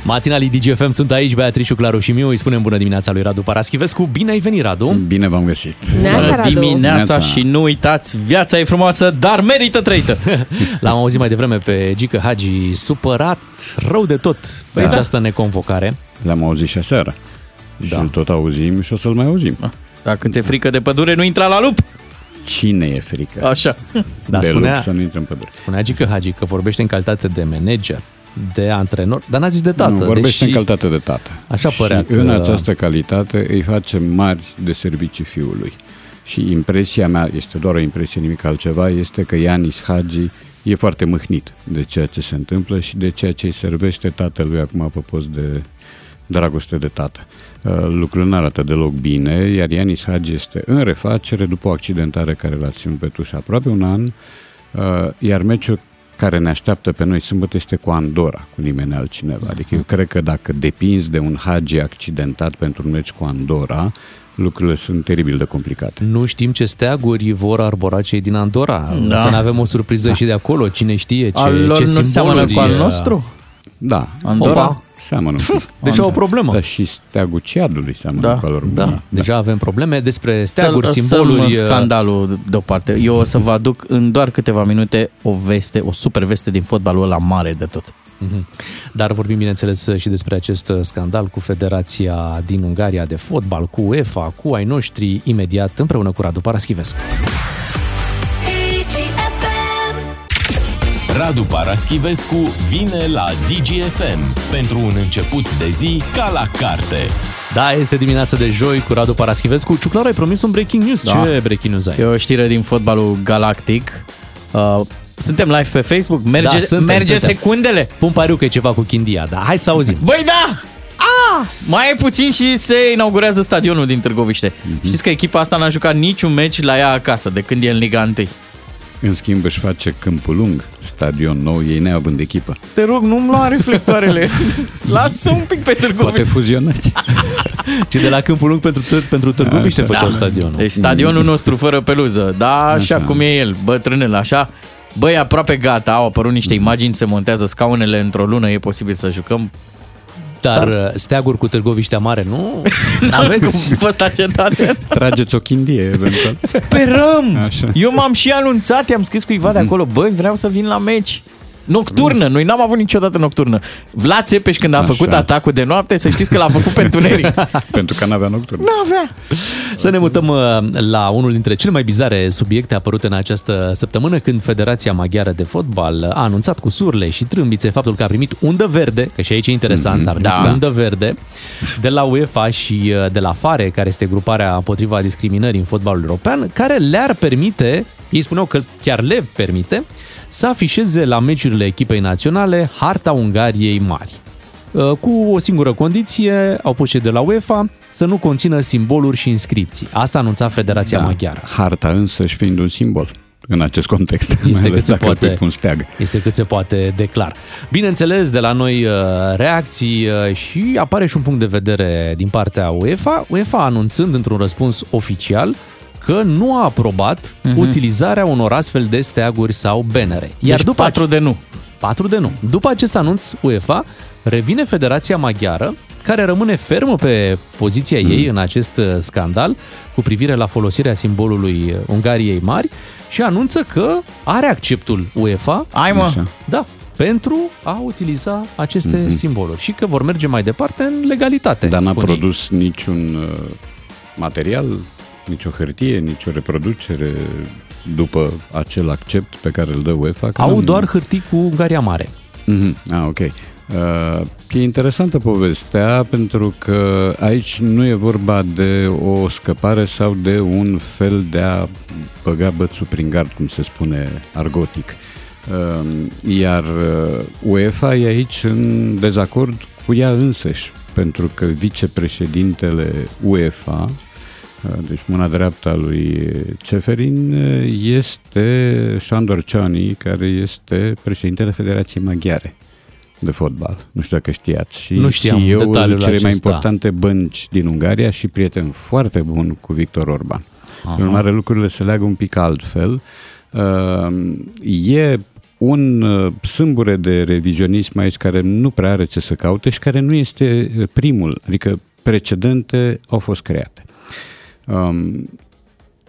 Matinalii DGFM sunt aici, Beatrice, Claru și Miu. Îi spunem bună dimineața lui Radu Paraschivescu. Bine ai venit, Radu! Bine v-am găsit! Neața, Bună Radu. dimineața Neața. și nu uitați, viața e frumoasă, dar merită trăită. (laughs) L-am auzit mai devreme pe Gică Hagi supărat rău de tot pe Da. această neconvocare. L-am auzit și aseară. Și Da. îl tot auzim și o să-l mai auzim. Dacă ți-e frică de pădure, nu intra la lup. Cine e frică? Așa. Da, de spunea, lup să nu intră în pădure. spunea Gică Hagi că vorbește în calitate de manager, de antrenor, dar n-a zis de tată. nu, vorbește deși... în calitate de tată. Așa părea și că- în această calitate îi face mari de servicii fiului. Și impresia mea, este doar o impresie, nimic altceva, este că Ianis Hagi e foarte mâhnit de ceea ce se întâmplă și de ceea ce îi servește tatălui acum pe post de dragoste de tată. Uh, Lucrurile nu arată deloc bine, iar Ianis Hagi este în refacere după o accidentare care l-a ținut pe tuș aproape un an, uh, iar meciul care ne așteaptă pe noi sâmbătă este cu Andorra, cu nimeni altcineva. Adică eu cred că dacă depinzi de un Hagi accidentat pentru un meci cu Andorra, lucrurile sunt teribil de complicate. Nu știm ce steaguri vor arbora cei din Andorra. Da. Să ne avem o surpriză și de acolo. Cine știe ce, Al lor ce nu seamănă simboluri... cu al uh, nostru? Da, Andorra? Opa. Seamănă un pic. (laughs) Deja o problemă. Dar și steagul Ciadului seamănă Da, cu al lor. Da, deja avem probleme despre steaguri, Să lăsăm simboluri. uh, scandalul deoparte. Eu o să vă aduc în doar câteva minute o veste, o super veste din fotbalul ăla mare de tot. Mhm. Dar vorbim, bineînțeles, și despre acest uh, scandal cu Federația din Ungaria de fotbal, cu UEFA, cu ai noștri, imediat, împreună cu Radu Paraschivescu. Radu Paraschivescu vine la DGFM pentru un început de zi ca la carte. Da, este dimineața de joi cu Radu Paraschivescu. Ciuclar, ai promis un breaking news. Da. Ce breaking news ai? E o știre din fotbalul galactic. Uh, suntem live pe Facebook. Merge, Da, suntem, merge suntem. secundele. Pun pariu că e ceva cu Chindia, dar hai să auzim. Băi, da! Ah! Mai e puțin și se inaugurează stadionul din Târgoviște. Mhm. Știți că echipa asta n-a jucat niciun meci la ea acasă de când e în Liga 1. În schimb își face câmpul lung, stadion nou, ei neavând echipă. Te rog, nu-mi lua reflectoarele. (laughs) Lasă un pic pe Târgoviște. Poate fuzionați. (laughs) Și de la Câmpul Lung pentru, târ- pentru Târgoviște Așa. făceau Da. stadionul. Deci stadionul nostru fără peluză. Da, așa, Așa. cum e el, bătrânel, așa. Băi, aproape gata, au apărut niște imagini, se montează scaunele într-o lună, e posibil să jucăm. Dar uh, steaguri cu Târgoviștea Mare, nu? (laughs) Aveți fost acetate? Trageți o chindie, eventual. Sperăm! Așa. Eu m-am și anunțat, i-am scris cuiva de acolo, băi, vreau să vin la meci. Nocturnă, noi n-am avut niciodată nocturnă. Vlad Țepeș când a Așa. făcut atacul de noapte, să știți că l-a făcut pe întuneric. (laughs) Pentru că n-avea nocturn. N-avea. Să ne mutăm uh, la unul dintre cele mai bizare subiecte apărute în această săptămână când Federația Maghiară de Fotbal a anunțat cu surle și trâmbițe faptul că a primit undă verde, că și aici e interesant, a primit da. undă verde de la UEFA și uh, de la FARE, care este gruparea împotriva discriminării în fotbalul european, care le-ar permite, ei spuneau că chiar le permite, să afișeze la meciurile echipei naționale harta Ungariei mari. Uh, Cu o singură condiție, au pus și de la UEFA, să nu conțină simboluri și inscripții. Asta anunța Federația Da. Maghiară. Harta însă și fiind un simbol în acest context. (laughs) mai Este ales cât se dacă îl poate. pui pe un steag. Este cât se poate de clar. Bineînțeles, de la noi uh, reacții uh, și apare și un punct de vedere din partea UEFA. UEFA anunțând într-un răspuns oficial că nu a aprobat Mhm. utilizarea unor astfel de steaguri sau bannere. Iar după 4 de nu. 4 de nu. După acest anunț UEFA, revine Federația Maghiară, care rămâne fermă pe poziția ei în acest uh, scandal cu privire la folosirea simbolului uh, Ungariei mari și anunță că are acceptul UEFA Ai mă. Așa. da, pentru a utiliza aceste Mhm. simboluri și că vor merge mai departe în legalitate. Dar n-a spun ei. produs niciun uh, material, nicio hârtie, nicio reproducere după acel accept pe care îl dă UEFA. că Au n-am- doar hârtii cu Ungaria Mare. Mhm, Ah, ok. Uh, e interesantă povestea pentru că aici nu e vorba de o scăpare sau de un fel de a băga bățul prin gard, cum se spune argotic. Uh, iar uh, UEFA e aici în dezacord cu ea însăși, pentru că vicepreședintele UEFA deci mâna dreaptă a lui Ceferin, este Șandor Ciani, care este președintele Federației Maghiare de fotbal. Nu știu dacă știați. Și Nu știam CEO-ul detaliul cele mai acesta. importante bănci din Ungaria și prieten foarte bun cu Victor Orban. Aha. În urmare, lucrurile se leagă un pic altfel. Uh, e un uh, sâmbure de revizionism aici care nu prea are ce să caute și care nu este uh, primul, adică precedente au fost create. Um,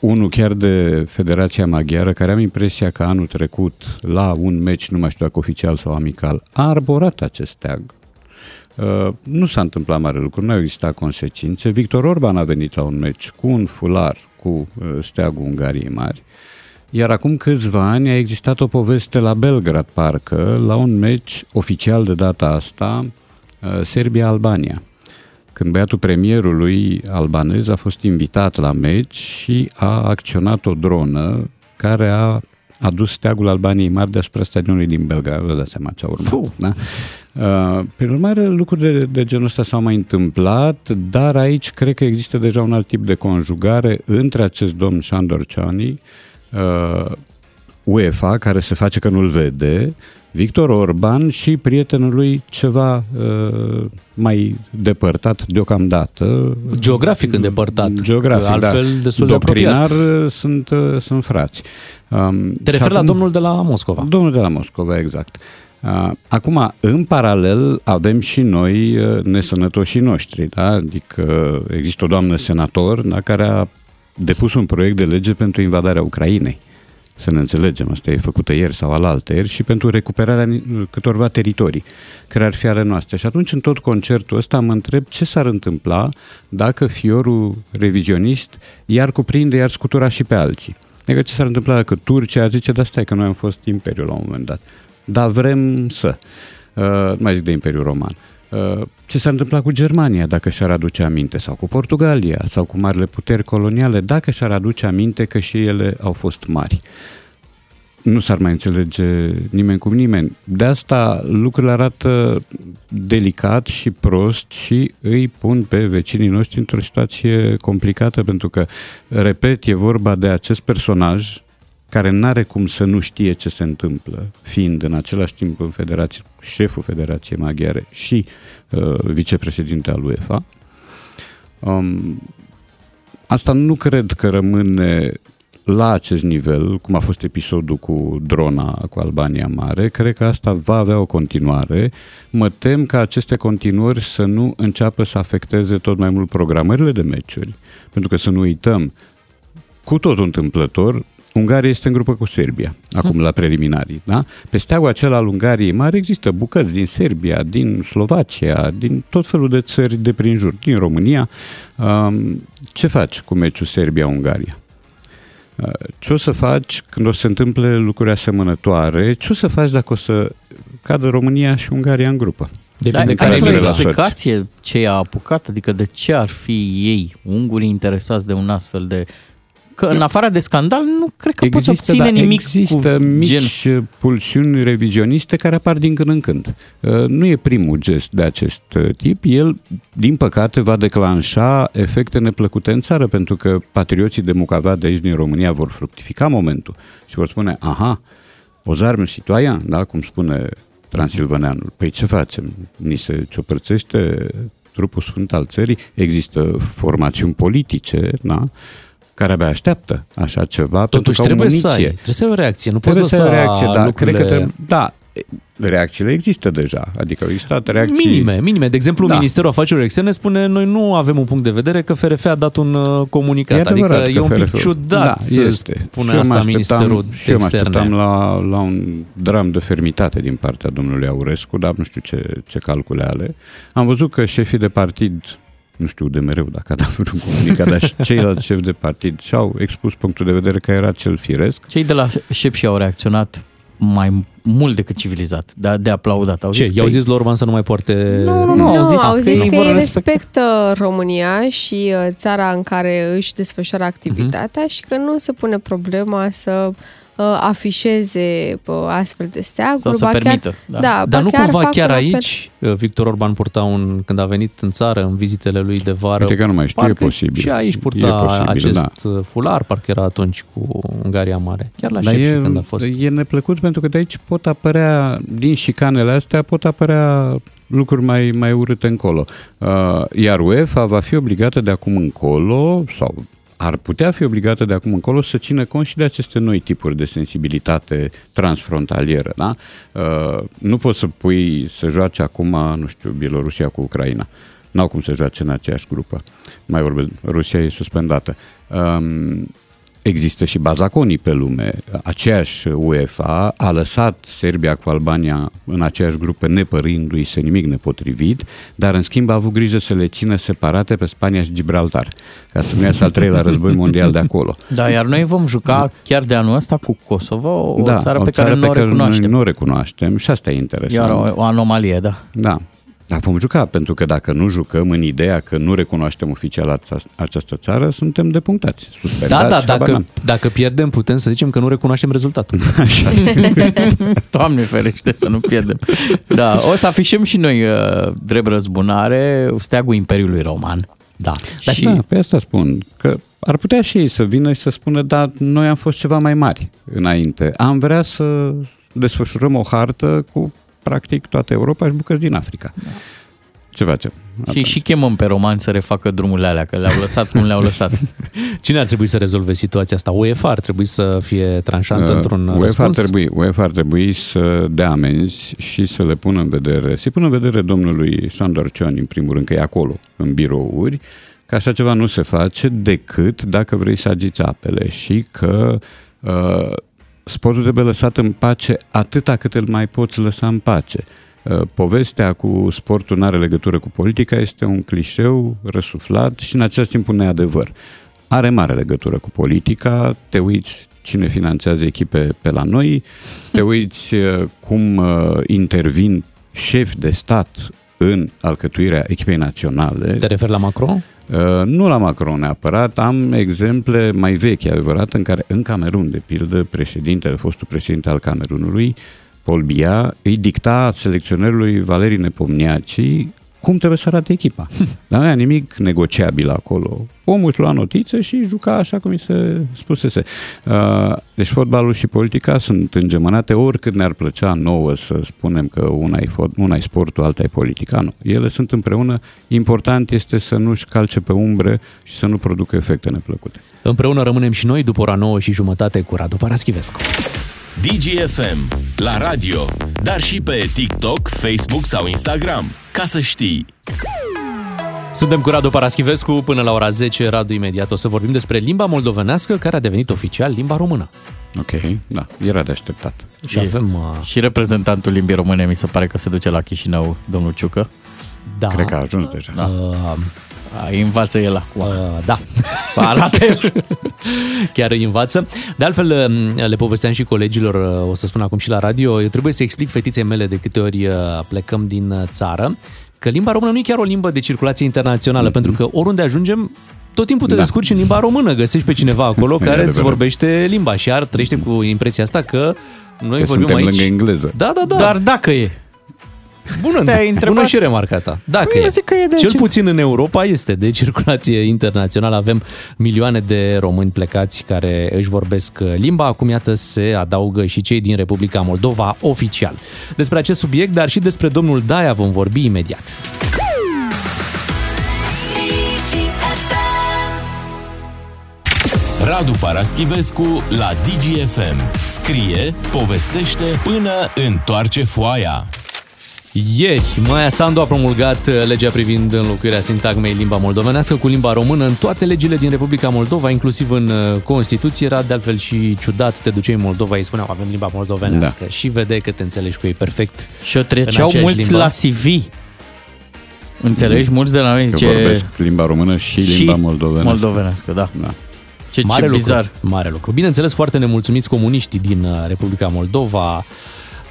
unul chiar de Federația Maghiară, care am impresia că anul trecut, la un meci, nu mai știu dacă oficial sau amical, a arborat acest steag. Uh, nu s-a întâmplat mare lucru, nu au existat consecințe. Victor Orban a venit la un meci cu un fular cu uh, steagul Ungariei mari. Iar acum câțiva ani a existat o poveste la Belgrad, parcă, la un meci oficial de data asta, uh, Serbia-Albania când băiatul premierului albanez a fost invitat la meci și a acționat o dronă care a adus steagul Albaniei mari deasupra stadionului din Belgrad. Vă dați seama ce a urmat. Da? Uh, Prin urmare, lucruri de, de genul ăsta s-au mai întâmplat, dar aici cred că există deja un alt tip de conjugare între acest domn Șandor Ciani, uh, UEFA, care se face că nu-l vede, Victor Orban și prietenul lui ceva uh, mai depărtat deocamdată. Geografic îndepărtat. Geografic, că altfel da. destul de Doctrinar apropiat. uh, sunt, uh, sunt frați. Um, Te și referi la domnul de la Moscova. Domnul de la Moscova, exact. Uh, Acum, în paralel, avem și noi uh, nesănătoșii noștri, da? adică există o doamnă senator da, care a depus un proiect de lege pentru invadarea Ucrainei. Să ne înțelegem, asta e făcută ieri sau alaltă ieri și pentru recuperarea ni- câtorva teritorii care ar fi ale noastre. Și atunci, în tot concertul ăsta, mă întreb ce s-ar întâmpla dacă fiorul revizionist i-ar cuprinde, i-ar scutura și pe alții. Adică ce s-ar întâmpla dacă Turcia ar zice, da stai că noi am fost imperiul la un moment dat. Dar vrem să. Uh, nu mai zic de Imperiul Roman. Uh, ce s-ar întâmpla cu Germania dacă și-ar aduce aminte, sau cu Portugalia, sau cu marile puteri coloniale, dacă și-ar aduce aminte că și ele au fost mari. Nu s-ar mai înțelege nimeni cu nimeni. De asta lucrurile arată delicat și prost și îi pun pe vecinii noștri într-o situație complicată, pentru că, repet, e vorba de acest personaj care n-are cum să nu știe ce se întâmplă, fiind în același timp în federație, șeful Federației Maghiare și uh, vicepreședinte al UEFA. Um, asta nu cred că rămâne la acest nivel, cum a fost episodul cu drona cu Albania Mare, cred că asta va avea o continuare. Mă tem că aceste continuări să nu înceapă să afecteze tot mai mult programările de meciuri, pentru că să nu uităm, cu totul întâmplător, Ungaria este în grupă cu Serbia, acum la preliminarii. Da? Pe steagul acela al Ungariei mari există bucăți din Serbia, din Slovacia, din tot felul de țări de prin jur, din România. Um, Ce faci cu meciul Serbia-Ungaria? Uh, Ce o să faci când o să se întâmple lucruri asemănătoare? Ce o să faci dacă o să cadă România și Ungaria în grupă? Dar de ai care vreo la sorți. explicație ce i-a apucat? Adică de ce ar fi ei, ungurii, interesați de un astfel de... Că în afară de scandal, nu cred că poți obține da, nimic există cu mici gen. pulsiuni revizioniste care apar din când în când. Uh, Nu e primul gest de acest uh, tip. El, din păcate, va declanșa efecte neplăcute în țară, pentru că patrioții de Mucava de aici din România vor fructifica momentul și vor spune, aha, o zarmă situaia, da, cum spune transilvaneanul. Păi ce facem? Ni se ciopărțește trupul sfânt al țării? Există formațiuni politice, da? Care abia așteaptă așa ceva pentru Totuși că au trebuie muniție. să ai, trebuie să ai o reacție. Nu Trebuie poți să ai o lăsa reacție, da, lucrurile... cred că trebuie, da, reacțiile există deja, adică au existat reacții... Minime, minime. De exemplu, Da. Ministerul Afacerilor Externe spune noi nu avem un punct de vedere că FRF a dat un uh, comunicat. E adevărat adică că e un pic FRF ciudat da, să este. spune și eu mă asta așteptam, Ministerul și eu mă Externe. așteptam la, la un dram de fermitate din partea domnului Aurescu, dar nu știu ce, ce calcule ale. Am văzut că șefii de partid nu știu de mereu dacă a dat vreun comunicat, dar și ceilalți șefi de partid și-au expus punctul de vedere că era cel firesc. Cei de la șep și au reacționat mai mult decât civilizat, de, de aplaudat. Au Ce, zis i-au că- zis lui Orban să nu mai poarte... Nu, nu, nu, Nu, au zis, au zis îi că vor ei respecta. respectă România și uh, țara în care își desfășoară activitatea Mhm. și că nu se pune problema să uh, afișeze uh, astfel de steaguri. Sau să ba permită. Chiar, da. Dar ba nu cumva fac chiar un apel- aici uh, Victor Orban purta un, când a venit în țară, în vizitele lui de vară. Uite că nu mai știu, e parcă posibil. Și aici E purta posibil, acest da. fular, parcă era atunci cu Ungaria Mare. Chiar la Dar șef și e, când a fost. e neplăcut pentru că de aici pot apărea, din șicanele astea, pot apărea lucruri mai, mai urâte încolo. Uh, iar UEFA va fi obligată de acum încolo, sau ar putea fi obligată de acum încolo să țină cont și de aceste noi tipuri de sensibilitate transfrontalieră. Da? Uh, nu poți să pui să joace acum, nu știu, Bielorusia cu Ucraina. N-au cum să joace în aceeași grupă. Mai vorbesc, Rusia e suspendată. Um, Există și bazaconii pe lume. Aceeași UEFA a lăsat Serbia cu Albania în aceeași grupă nepărindu-i se nimic nepotrivit, dar în schimb a avut grijă să le țină separate pe Spania și Gibraltar, ca să nu iasă al treilea război mondial de acolo. Da, iar noi vom juca chiar de anul ăsta cu Kosovo, o da, țară o pe care nu o recunoaștem. Noi nu o recunoaștem și asta e interesant. Iar o, o anomalie, da. Da. Dar vom juca, pentru că dacă nu jucăm în ideea că nu recunoaștem oficial această, această țară, suntem depunctați, suspendați. Da, da, habar dacă, n-am. dacă pierdem, putem să zicem că nu recunoaștem rezultatul. (laughs) Așa. (laughs) Doamne ferește să nu pierdem. Da, o să afișăm și noi uh, drept răzbunare steagul Imperiului Roman. Da. Dar și... da, pe asta spun, că ar putea și ei să vină și să spună, da, noi am fost ceva mai mari înainte. Am vrea să desfășurăm o hartă cu practic toată Europa și bucăți din Africa. Da. Ce facem? Și și chemăm pe romani să refacă drumurile alea, că le-au lăsat cum le-au lăsat. (laughs) Cine ar trebui să rezolve situația asta? UEFA ar trebui să fie tranșantă Uh, într-un UEFA ar, răspuns? trebui, UEFA ar trebui să dea amenzi și să le pună în vedere, să pună în vedere domnului Sandor Cioni, în primul rând, că e acolo, în birouri, că așa ceva nu se face decât dacă vrei să agiți apele și că uh, sportul trebuie lăsat în pace atâta cât îl mai poți lăsa în pace. Uh, Povestea cu sportul nu are legătură cu politica, este un clișeu răsuflat și în același timp un neadevăr. Are mare legătură cu politica, te uiți cine finanțează echipe pe la noi, te (laughs) uiți uh, cum uh, intervin șefi de stat în alcătuirea echipei naționale. Te referi la Macron? Uh, nu la Macron neapărat, am exemple mai vechi, e adevărat, în care în Camerun, de pildă, președintele, fostul președinte al Camerunului, Paul Biya, îi dicta selecționerului Valeri Nepomniaci cum trebuie să arate echipa. Dar nu era nimic negociabil acolo. Omul își lua notițe și juca așa cum i se spusese. Uh, Deci fotbalul și politica sunt îngemănate oricât ne-ar plăcea nouă să spunem că una e, fot, una e sportul, alta e politica. Nu. Ele sunt împreună. Important este să nu-și calce pe umbre și să nu producă efecte neplăcute. Împreună rămânem și noi după ora 9 și jumătate cu Radu Paraschivescu. DGFM, la radio, dar și pe TikTok, Facebook sau Instagram. Ca să știi. Suntem cu Radu Paraschivescu până la ora 10. Radu, imediat o să vorbim despre limba moldovenească care a devenit oficial limba română. Ok, da, era de așteptat. Și avem... Uh... Și reprezentantul limbii române mi se pare că se duce la Chișinău, domnul Ciucă. Da. Cred că a ajuns deja. Da. Uh, învață el acum. Uh, da. Arată (laughs) Chiar îi învață. De altfel, uh, le povesteam și colegilor, uh, o să spun acum și la radio, eu trebuie să explic fetiței mele de câte ori uh, plecăm din uh, țară, că limba română nu e chiar o limbă de circulație internațională, mm-hmm. pentru că oriunde ajungem, tot timpul te Da. descurci în limba română, găsești pe cineva acolo E care îți adevărat. vorbește limba și ar trăiește cu impresia asta că noi Că vorbim suntem aici... lângă engleză. Da, da, da. Dar dacă e. Bună, Te-ai întrebat? bună și remarcata. Dacă Păi, e. eu zic că e de Cel ce- puțin în Europa este de circulație internațională. Avem milioane de români plecați care își vorbesc limba. Acum, iată, se adaugă și cei din Republica Moldova oficial. Despre acest subiect, dar și despre domnul Daia vom vorbi imediat. Radu Paraschivescu la DGFM. Scrie, povestește până întoarce foaia. Ieri, Maia Sandu a promulgat uh, legea privind înlocuirea sintagmei limba moldovenească cu limba română în toate legile din Republica Moldova, inclusiv în uh, Constituție. Era de altfel și ciudat, te duceai în Moldova, îi spuneau avem limba moldovenească da. și vedeai că te înțelegi cu ei perfect. Și o în treceau aceeași mulți limbă. la CV. Înțelegi? Mulți de la noi Că zice... vorbesc limba română și limba moldovenească. moldovenească, da. da. Ce, mare ce lucru, bizar. Mare lucru. Bineînțeles, foarte nemulțumiți comuniștii din uh, Republica Moldova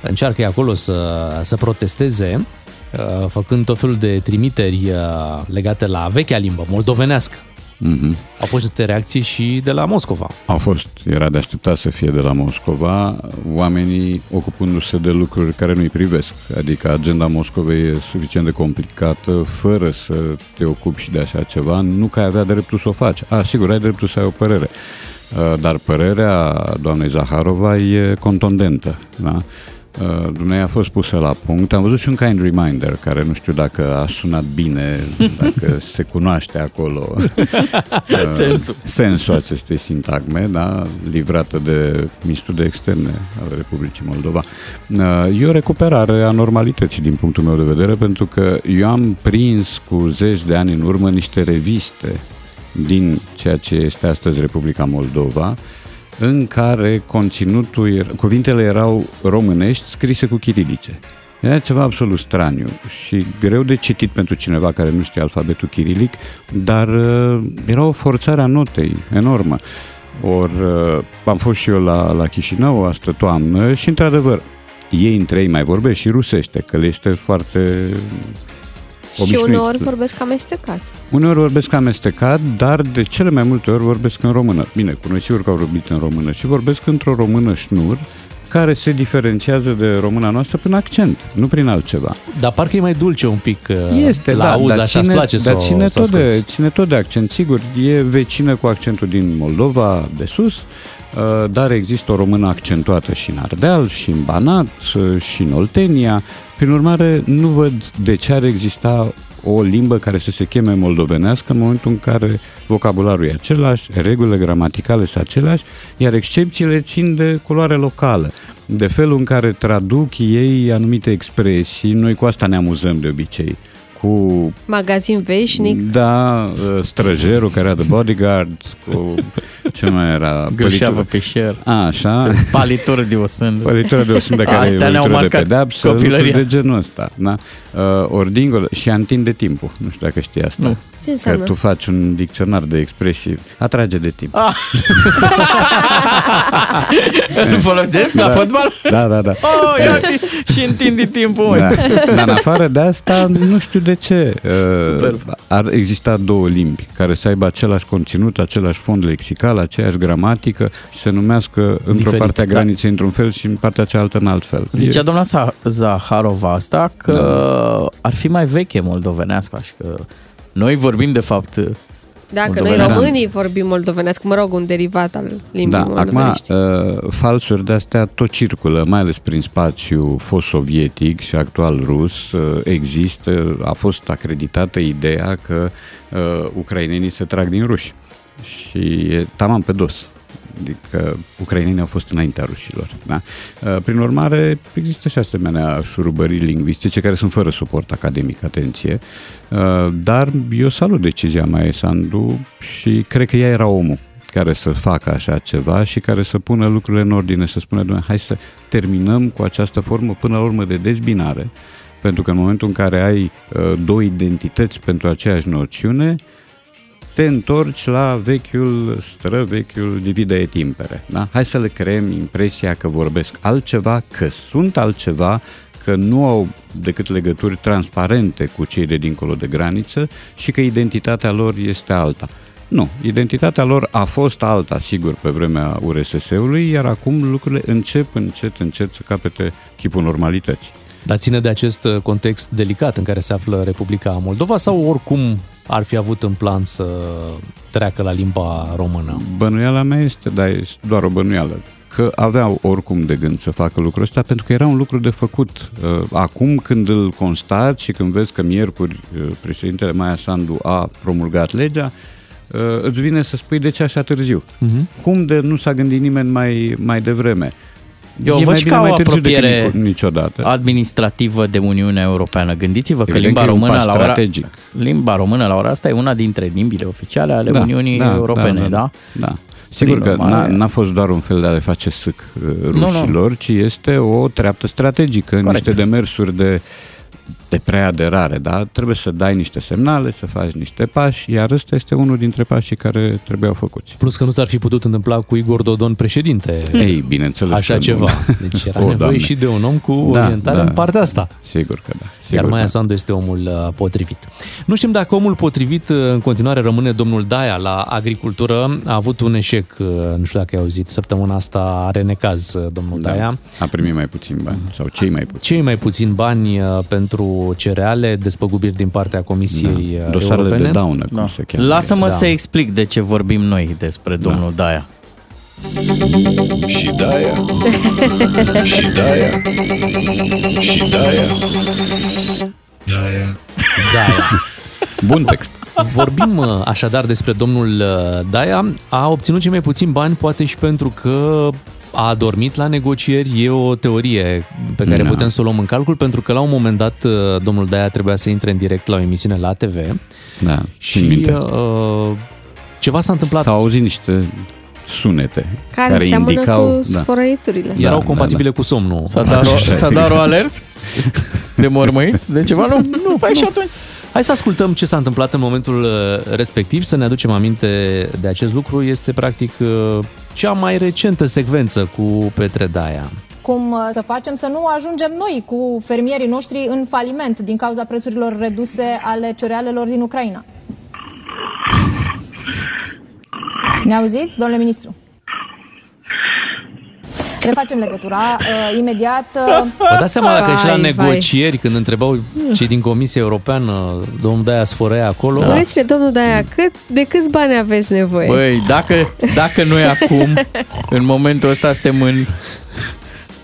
încearcă ei acolo să, să protesteze, uh, făcând tot felul de trimiteri uh, legate la vechea limbă moldovenească. Mhm. Au fost niște reacții și de la Moscova. Au fost, era de așteptat să fie de la Moscova, oamenii ocupându-se de lucruri care nu-i privesc. Adică agenda Moscovei e suficient de complicată, fără să te ocupi și de așa ceva, nu că ai avea dreptul să o faci. A, sigur, ai dreptul să ai o părere. Uh, Dar părerea doamnei Zaharova e contundentă. Da? Uh, Dumnezeu a fost pusă la punct. Am văzut și un kind reminder, care nu știu dacă a sunat bine, (laughs) dacă se cunoaște acolo (laughs) uh, Sensul. sensul acestei sintagme, da? livrată de Ministrul de Externe al Republicii Moldova. Uh, E o recuperare a normalității din punctul meu de vedere, pentru că eu am prins cu zeci de ani în urmă niște reviste din ceea ce este astăzi Republica Moldova, în care conținutul, era, cuvintele erau românești scrise cu chirilice. Era ceva absolut straniu și greu de citit pentru cineva care nu știe alfabetul chirilic, dar uh, era o forțare a notei enormă. Or, uh, am fost și eu la, la Chișinău astă toamnă și, într-adevăr, ei între ei mai vorbesc și rusește, că le este foarte Și obișnuit. uneori vorbesc amestecat. Uneori vorbesc amestecat, dar de cele mai multe ori vorbesc în română. Bine, cu noi sigur că au vorbit în română și vorbesc într-o română șnur, care se diferențiază de româna noastră prin accent, nu prin altceva. Dar parcă e mai dulce un pic uh, Este, la da, auz, dar așa ține, îți place dar să, ține, o- să tot de, asculti. ține tot de accent, sigur. E vecină cu accentul din Moldova de sus, uh, dar există o română accentuată și în Ardeal, și în Banat, uh, și în Oltenia. Prin urmare, nu văd de ce ar exista o limbă care să se cheme moldovenească în momentul în care vocabularul e același, regulile gramaticale sunt aceleași, iar excepțiile țin de culoare locală, de felul în care traduc ei anumite expresii. Noi cu asta ne amuzăm de obicei. Cu Magazin veșnic. da, uh, străjerul care era de bodyguard, cu (laughs) ce mai era? Gâlșeavă Pălitură- pe șer. A, așa. (laughs) Palitură de osândă. Pălitură de osândă (laughs) care Astea e ne-au lovitură de marcat pedeapsă, copilăria. lucruri de genul ăsta. Da? Uh, ori dincolo, și antinde timpul. Nu știu dacă știi asta. Nu. Ce Că înseamnă? tu faci un dicționar de expresii. Atrage de timp. Ah. (laughs) Îl folosesc la Da. fotbal? Da, da, da. Oh, ia și întinde timpul, măi. Da. Dar în afară de asta, nu știu de ce. Superb. Uh, ar exista două limbi care să aibă același conținut, același fond lexical, aceeași gramatică și se numească într-o Diferit, parte a da. graniței într-un fel și în partea cealaltă în alt fel. Zicea E- doamna Sa- Zaharova asta că ar fi mai veche moldovenească și că noi vorbim de fapt Dacă noi moldovenească. românii vorbim moldovenească, mă rog, un derivat al limbii Da, acum moldovenești. uh, falsuri de astea tot circulă, mai ales prin spațiu fost sovietic și actual rus. Uh, există, a fost acreditată ideea că uh, ucrainenii se trag din ruși și e tamam pe dos. Adică ucrainenii au fost înaintea rușilor. Da? Uh, Prin urmare, există și asemenea șurubării lingvistice care sunt fără suport academic, atenție. Uh, Dar eu salut decizia mai Sandu și cred că ea era omul care să facă așa ceva și care să pună lucrurile în ordine, să spună, "Doamne, hai să terminăm cu această formă până la urmă de dezbinare, pentru că în momentul în care ai uh, două identități pentru aceeași noțiune, te întorci la vechiul stră, vechiul divide et impere. Da? Hai să le creăm impresia că vorbesc altceva, că sunt altceva, că nu au decât legături transparente cu cei de dincolo de graniță și că identitatea lor este alta. Nu, identitatea lor a fost alta, sigur, pe vremea URSS-ului, iar acum lucrurile încep încet, încet să capete chipul normalității. Dar ține de acest uh, context delicat în care se află Republica Moldova sau oricum ar fi avut în plan să treacă la limba română? Bănuiala mea este, dar este doar o bănuială, că aveau oricum de gând să facă lucrul ăsta pentru că era un lucru de făcut. Uh, Acum când îl constat și când vezi că miercuri uh, președintele Maia Sandu a promulgat legea, uh, îți vine să spui de ce așa târziu. Mhm. Cum de nu s-a gândit nimeni mai, mai devreme? Eu E văd mai și bine ca o mai târziu decât apropiere nico- niciodată. administrativă de Uniunea Europeană. Gândiți-vă că Evident limba că e un română pas la ora, strategic. limba română la ora asta e una dintre limbile oficiale ale Da, Uniunii da, Europene, da, da? da. Da. Sigur Prin că urmare- n-a, n-a fost doar un fel de a le face sâc uh, nu. rușilor, ci este o treaptă strategică, Corect. niște demersuri de de preaderare, da? Trebuie să dai niște semnale, să faci niște pași, iar ăsta este unul dintre pașii care trebuiau făcuți. Plus că nu s-ar fi putut întâmpla cu Igor Dodon președinte. Ei, bineînțeles Așa că nu. ceva. (laughs) Deci era O, nevoie Doamne. și de un om cu Da, orientare da. în partea asta. Sigur că da. Iar Sigur Maia că Sandu este omul uh, potrivit. Nu știm dacă omul potrivit uh, în continuare rămâne domnul Daia la agricultură. A avut un eșec, uh, nu știu dacă ai auzit, săptămâna asta are necaz uh, domnul Da, Daia. a primit mai puțin bani, sau cei mai puțini. Cei mai puțini bani uh, pentru cereale, despăgubiri din partea Comisiei Da. uh, Dosarele de Europene. daună, cum se cheamă. Lasă-mă Da. să explic de ce vorbim noi despre domnul Daia. Și de-aia Și de-aia Și de-aia De-aia Daia. Bun text. Vorbim uh, așadar despre domnul uh, Daia. A obținut cei mai puțini bani, poate și pentru că a adormit la negocieri. E o teorie pe care Da. putem să o luăm în calcul, pentru că la un moment dat uh, domnul Daia trebuia să intre în direct la o emisiune la TV Da, și țin minte. uh, ceva s-a întâmplat. S-au auzit niște sunete Care, care seamănă indicau... cu da. sfărăiturile. Erau da, compatibile cu somnul. S-a dat, o, Așa, s-a dat o exact. alert? (laughs) De mormăit? De ceva? Nu, (laughs) nu, păi și atunci. Hai să ascultăm ce s-a întâmplat în momentul uh, respectiv, să ne aducem aminte de acest lucru. Este practic uh, cea mai recentă secvență cu Petre Daia. cum uh, să facem să nu ajungem noi cu fermierii noștri în faliment din cauza prețurilor reduse ale cerealelor din Ucraina. Ne auziți, domnule ministru? Refacem legătura uh, imediat. Uh, Vă dați seama dacă și la Vai, vai. negocieri, când întrebau cei din Comisia Europeană, domnul Daia sfărăia acolo. Spuneți-ne, domnul Daia, cât, de câți bani aveți nevoie? Băi, dacă, dacă noi acum, (laughs) în momentul ăsta, suntem în,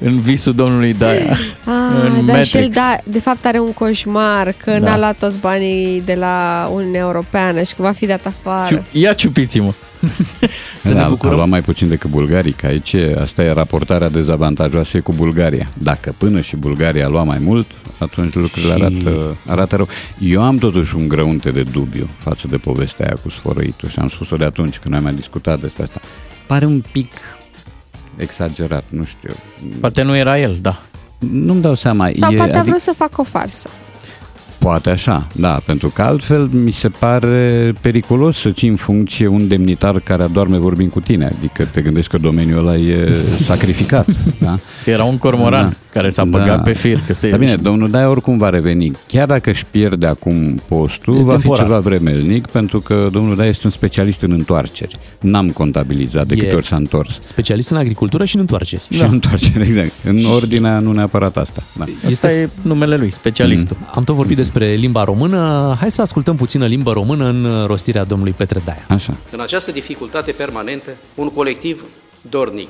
în visul domnului Daia. (laughs) Ah, în dar și el, Matrix. da, de fapt are un coșmar că Da. n-a luat toți banii de la Uniunea Europeană și că va fi dat afară. Ciu- Ia ciupiți-mă. (laughs) Să da, ne bucurăm. A luat mai puțin decât bulgarii, că aici e- asta e raportarea dezavantajoasă cu Bulgaria. Dacă până și Bulgaria a luat mai mult, atunci lucrurile Și- arată, arată rău. Eu am totuși un grăunte de dubiu față de povestea aia cu sfărăitul și am spus-o de atunci când am mai discutat despre asta. Pare un pic exagerat, nu știu. Poate nu era el, da. Nu-mi dau seama. Sau e, poate a vrut să facă o farsă. Poate așa, da, pentru că altfel mi se pare periculos să ții în funcție un demnitar care adorme vorbind cu tine, adică te gândești că domeniul ăla e (laughs) sacrificat. da? Era un cormoran care s-a băgat pe fir. Că Dar bine, domnul Daia oricum va reveni. Chiar dacă își pierde acum postul, E va temporar. fi ceva vremelnic, pentru că domnul Daia este un specialist în întoarceri. N-am contabilizat de E câte ori s-a întors. Specialist în agricultură și în întoarceri. Și în întoarcere, exact. În ordinea nu neapărat asta. Da. Asta e numele lui, specialistul. Am tot vorbit despre limba română. Hai să ascultăm puțină limbă română în rostirea domnului Petre Daia. Așa. În această dificultate permanentă, un colectiv dornic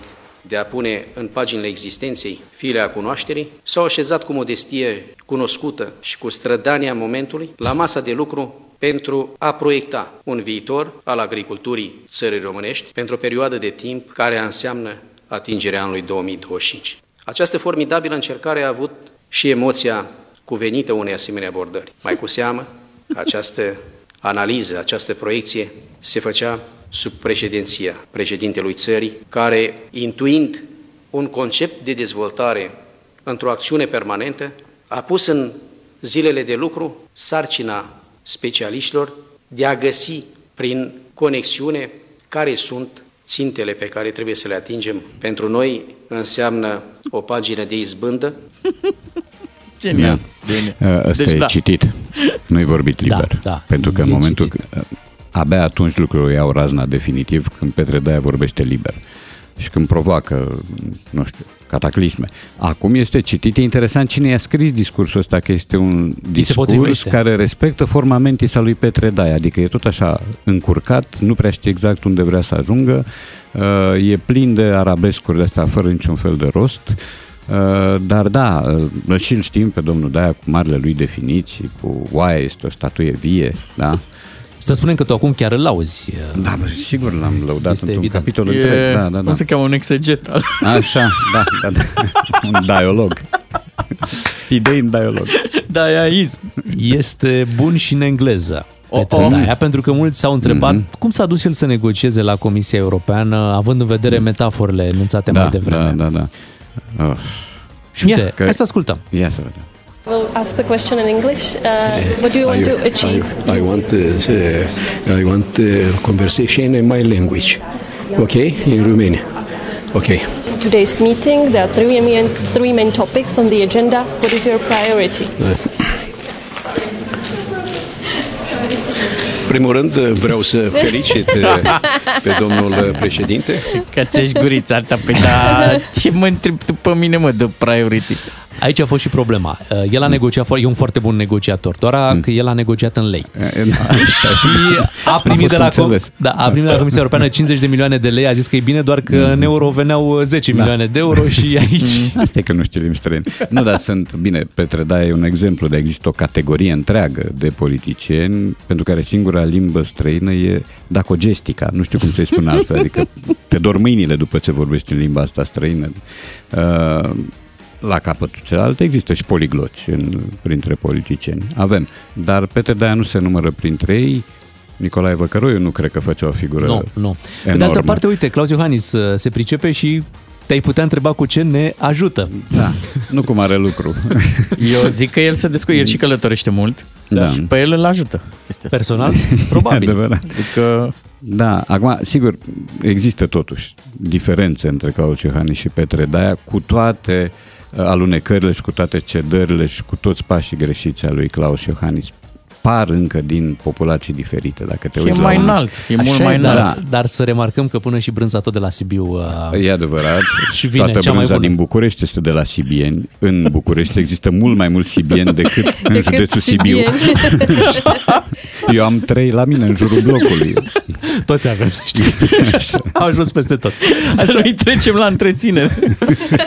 de a pune în paginile existenței file a cunoașterii, s-au așezat cu modestie cunoscută și cu strădania momentului la masa de lucru pentru a proiecta un viitor al agriculturii țării românești pentru o perioadă de timp care înseamnă atingerea anului 2025. Această formidabilă încercare a avut și emoția cuvenită unei asemenea abordări. Mai cu seamă că această analiză, această proiecție se făcea sub președinția președintelui țării, care, intuind un concept de dezvoltare într-o acțiune permanentă, a pus în zilele de lucru sarcina specialiștilor de a găsi prin conexiune care sunt țintele pe care trebuie să le atingem. Pentru noi înseamnă o pagină de izbândă, (laughs) Genial. Da. Ăsta Deci e da. citit. Nu-i vorbit liber. da. Pentru că în E momentul citit. Că abia atunci lucrurile iau razna definitiv când Petre Daia vorbește liber. Și când provoacă, nu știu, cataclisme. Acum este citit, e interesant cine i-a scris discursul ăsta, că este un discurs potrivește. care respectă forma mentis a lui Petre Daia, adică e tot așa încurcat, nu prea știe exact unde vrea să ajungă, uh, e plin de arabescuri de astea fără niciun fel de rost, Uh, dar da, uh, și îl știm pe domnul Daia cu marile lui definiții, cu oaia este o statuie vie, da? Să spunem că tu acum chiar îl lauzi. Da, bă, sigur l-am lăudat Este într-un evident. capitol E, întreg. Da, da, da. Cum se cheamă un exeget? al- Așa, da, da, da. (laughs) Un dialog. Idei în dialog. Daiaism. Este bun și în engleză. Petre oh. Daia, pentru că mulți s-au întrebat Mhm. cum s-a dus el să negocieze la Comisia Europeană, având în vedere metaforele enunțate mai Da, devreme. da, da, da. Oh. Și uite, Ia, că- hai să ascultăm. Ia să vedem. We'll ask the question in English. Uh, what do you want to achieve? I, I want uh, I want uh, conversation in my language. Okay, in Romania. Okay. Today's meeting, there are three main, three main topics on the agenda. What is your priority? primul rând vreau să felicit pe domnul președinte. Că ți-ești gurița ta, pe da, ce mă întreb tu pe mine, mă, de priority? Aici a fost și problema. Uh, El a negociat, fo- e un foarte bun negociator, doar că el a negociat în lei. (laughs) și a primit, fost de la, com- înțeles. da, a primit de la Comisia Europeană 50 de milioane de lei, a zis că e bine, doar că în euro veneau 10 milioane de euro și aici... Asta e că nu știi limbi străine. Nu, dar sunt, bine, Petre Daia e un exemplu, dar există o categorie întreagă de politicieni pentru care singura limbă străină e dacogestica, nu știu cum să-i spun altfel, adică te dor mâinile după ce vorbești în limba asta străină. Uh, la capătul celălalt există și poligloți în, printre politicieni. Avem. Dar Petre Daia nu se numără printre ei. Nicolae Văcăroiu nu cred că făcea o figură Nu, nu. Pe enormă. de altă parte, uite, Claus Iohannis uh, se pricepe și te-ai putea întreba cu ce ne ajută. Da, nu cu mare lucru. (laughs) Eu zic că el se descurcă, el și călătorește mult Da. și pe el îl ajută. chestia asta. Personal? (laughs) Probabil. Adevărat. (laughs) Adică... Da, acum, sigur, există totuși diferențe între Claus Iohannis și Petre Daia, cu toate uh, alunecările și cu toate cedările și cu toți pașii greșiți al lui Claus Iohannis par încă din populații diferite, dacă te Și uiți e la mai un- înalt, e mult Așa mai e, înalt. dar, dar să remarcăm că până și brânza tot de la Sibiu uh, E adevărat. (laughs) și vine Toată cea mai brânza bună. din București este de la sibieni. În București există mult mai mulți sibieni decât (laughs) în Decât județul Sibiu. sibieni. (laughs) Eu am trei la mine în jurul blocului. Toți avem, să știi. Au ajuns peste tot. Hai să nu-i trecem la întreținere.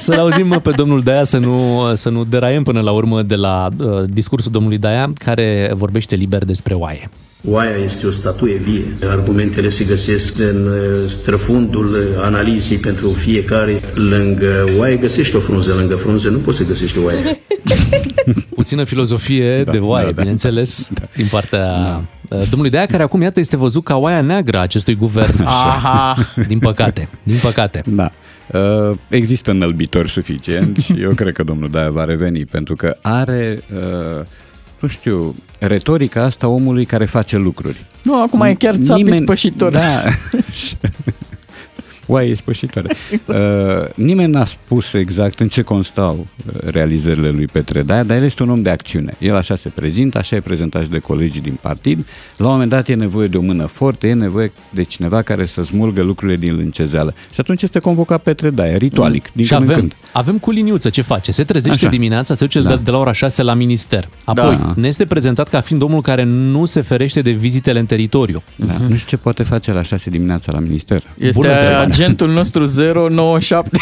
Să-l auzim mă, pe domnul Daia, să nu, să nu deraiem până la urmă de la uh, discursul domnului Daia, care vorbește liber despre oaie. Oaia este o statuie vie. Argumentele se găsesc în uh, străfundul uh, analizei pentru fiecare. Lângă oaie găsești o frunză, lângă frunză nu poți să găsești o oaie. (laughs) Puțină filozofie da, de oaie, da, da, bineînțeles, da. din partea da. domnului Daia, care acum, iată, este văzut ca oaia neagră a acestui guvern. Aha. Din păcate, din păcate. Da. Uh, Există înălbitori suficient și eu cred că domnul Daia va reveni, pentru că are, uh, nu știu, retorica asta omului care face lucruri. Nu, acum e chiar țapi Nimeni- spășitor. Da. (laughs) Oaie spășitoare. Uh, nimeni n-a spus exact în ce constau uh, realizările lui Petre Daia, dar el este un om de acțiune. El așa se prezintă, așa e prezentat și de colegii din partid. La un moment dat e nevoie de o mână forte, e nevoie de cineva care să smulgă lucrurile din lâncezeală. Și atunci este convocat Petre Daia, ritualic, din și când în avem, când. avem cu liniuță ce face. Se trezește Așa. Așa. dimineața, se duce Da. da. de, de la ora 6 la minister. Apoi Da. da. ne este prezentat ca fiind omul care nu se ferește de vizitele în teritoriu. Da. Nu știu ce poate face la 6 dimineața la minister. Este Bună întrebare. agentul nostru 097.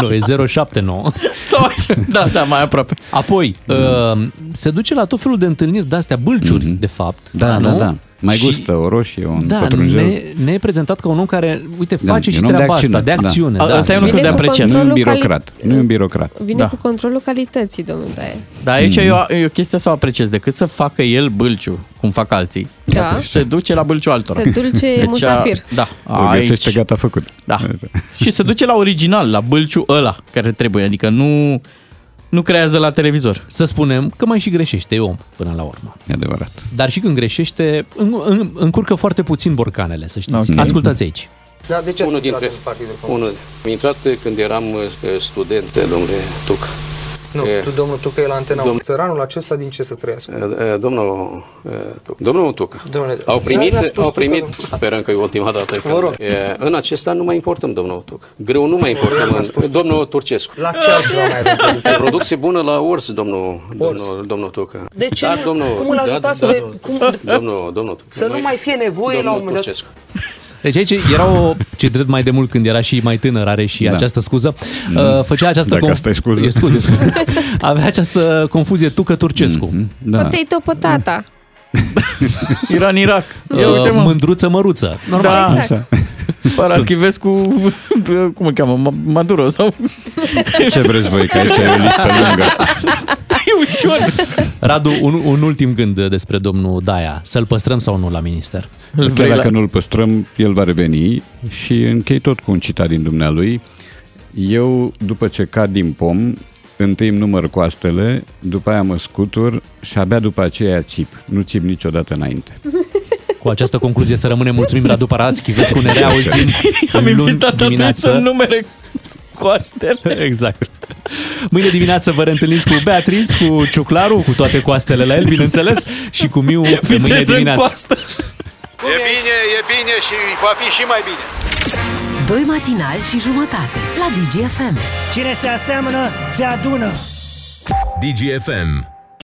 Nu, e 079. Sau așa. Da, da, mai aproape. Apoi, uh, se duce la tot felul de întâlniri de-astea, bâlciuri, de fapt. Da, da, nu? da. Mai Și- gustă o roșie, un Da, pătrunjel. ne, ne e prezentat ca un om care, uite, Da, face e și un om de treaba acțiune, asta, de da. acțiune. A- Da. Asta e un lucru Vine de cu apreciat. Nu e un controlul birocrat. Nu e un birocrat. Vine Da. cu controlul calității, domnul Daia. Dar aici Mm. eu, eu chestia să o apreciez. Decât să facă el bâlciu, cum fac alții, Da. se duce la bâlciu altora. Se dulce musafir. Da, Îl găsește gata făcut. Da. (laughs) Și se duce la original, la bâlciu ăla care trebuie. Adică nu, nu creează la televizor. Să spunem că mai și greșește, e om, până la urmă. E adevărat. Dar și când greșește, în, în, încurcă foarte puțin borcanele, să știți. Ok. Ascultați aici. Da, de ce Unul ați intrat dintre- în Partidul Unul, Comunist? am intrat când eram uh, student, domnule Tuc. Nu, E, tu, domnul Tucă, e la antena Domn- Dom- Țăranul acesta din ce să trăiască? Uh, uh, Domnul uh, Tuc. Domnul Tuc. Domnule, Au primit, ne-a spus au Tucă, primit, domnul. sperăm că e ultima dată. Vă când- rog. E, În acesta nu mai importăm, domnul Tuc. Greu nu mai importăm. ne-a în- spus Domnul Turcescu. La ce altceva mai avem producție? Producție bună la ors, domnul, domnul, domnul Tuc. De ce Dar, nu? domnul, Cum îl da, ajutați da, pe- da, cum- Domnul, domnul Tuc. Să nu mai fie nevoie la un Domnul moment dat. Turcescu. Deci aici era o, ce drept mai de mult când era și mai tânăr, are și Da. da. această scuză, Mm. uh, făcea această... Dacă asta e scuză. E scuze, scuze. (laughs) Avea această confuzie Tucă-Turcescu. Mhm. Da. Potato potata. (laughs) Era în Irak. Ia Uh, uite, mă. Mândruță-măruță. Normal. Da, Exact. Paraschivescu, cum îl cheamă, Ma- Maduro sau... Ce vreți voi, că aici e o listă lungă. (laughs) E ușor. (laughs) Radu, un, un ultim gând despre domnul Daia. Să-l păstrăm sau nu la minister? Chiar dacă nu îl păstrăm, el va reveni și închei tot cu un citat din dumnealui. Eu, după ce cad din pom, întâi îmi număr coastele, după aia mă scutur și abia după aceea țip. Nu țip niciodată înainte. Cu această concluzie să rămânem mulțumim Radu Paraschivescu, Vescu, ne reauzim (laughs) Am luni invitat atunci dimineață. să numere coastele. (laughs) Exact. Mâine dimineață vă reîntâlniți cu Beatrice, cu Ciuclaru, cu toate coastele la el, bineînțeles, și cu Miu pe mâine Viteză în dimineață. coastă. E bine, e bine și va fi și mai bine. Doi matinali și jumătate la DGFM. Cine se aseamănă, se adună. DGFM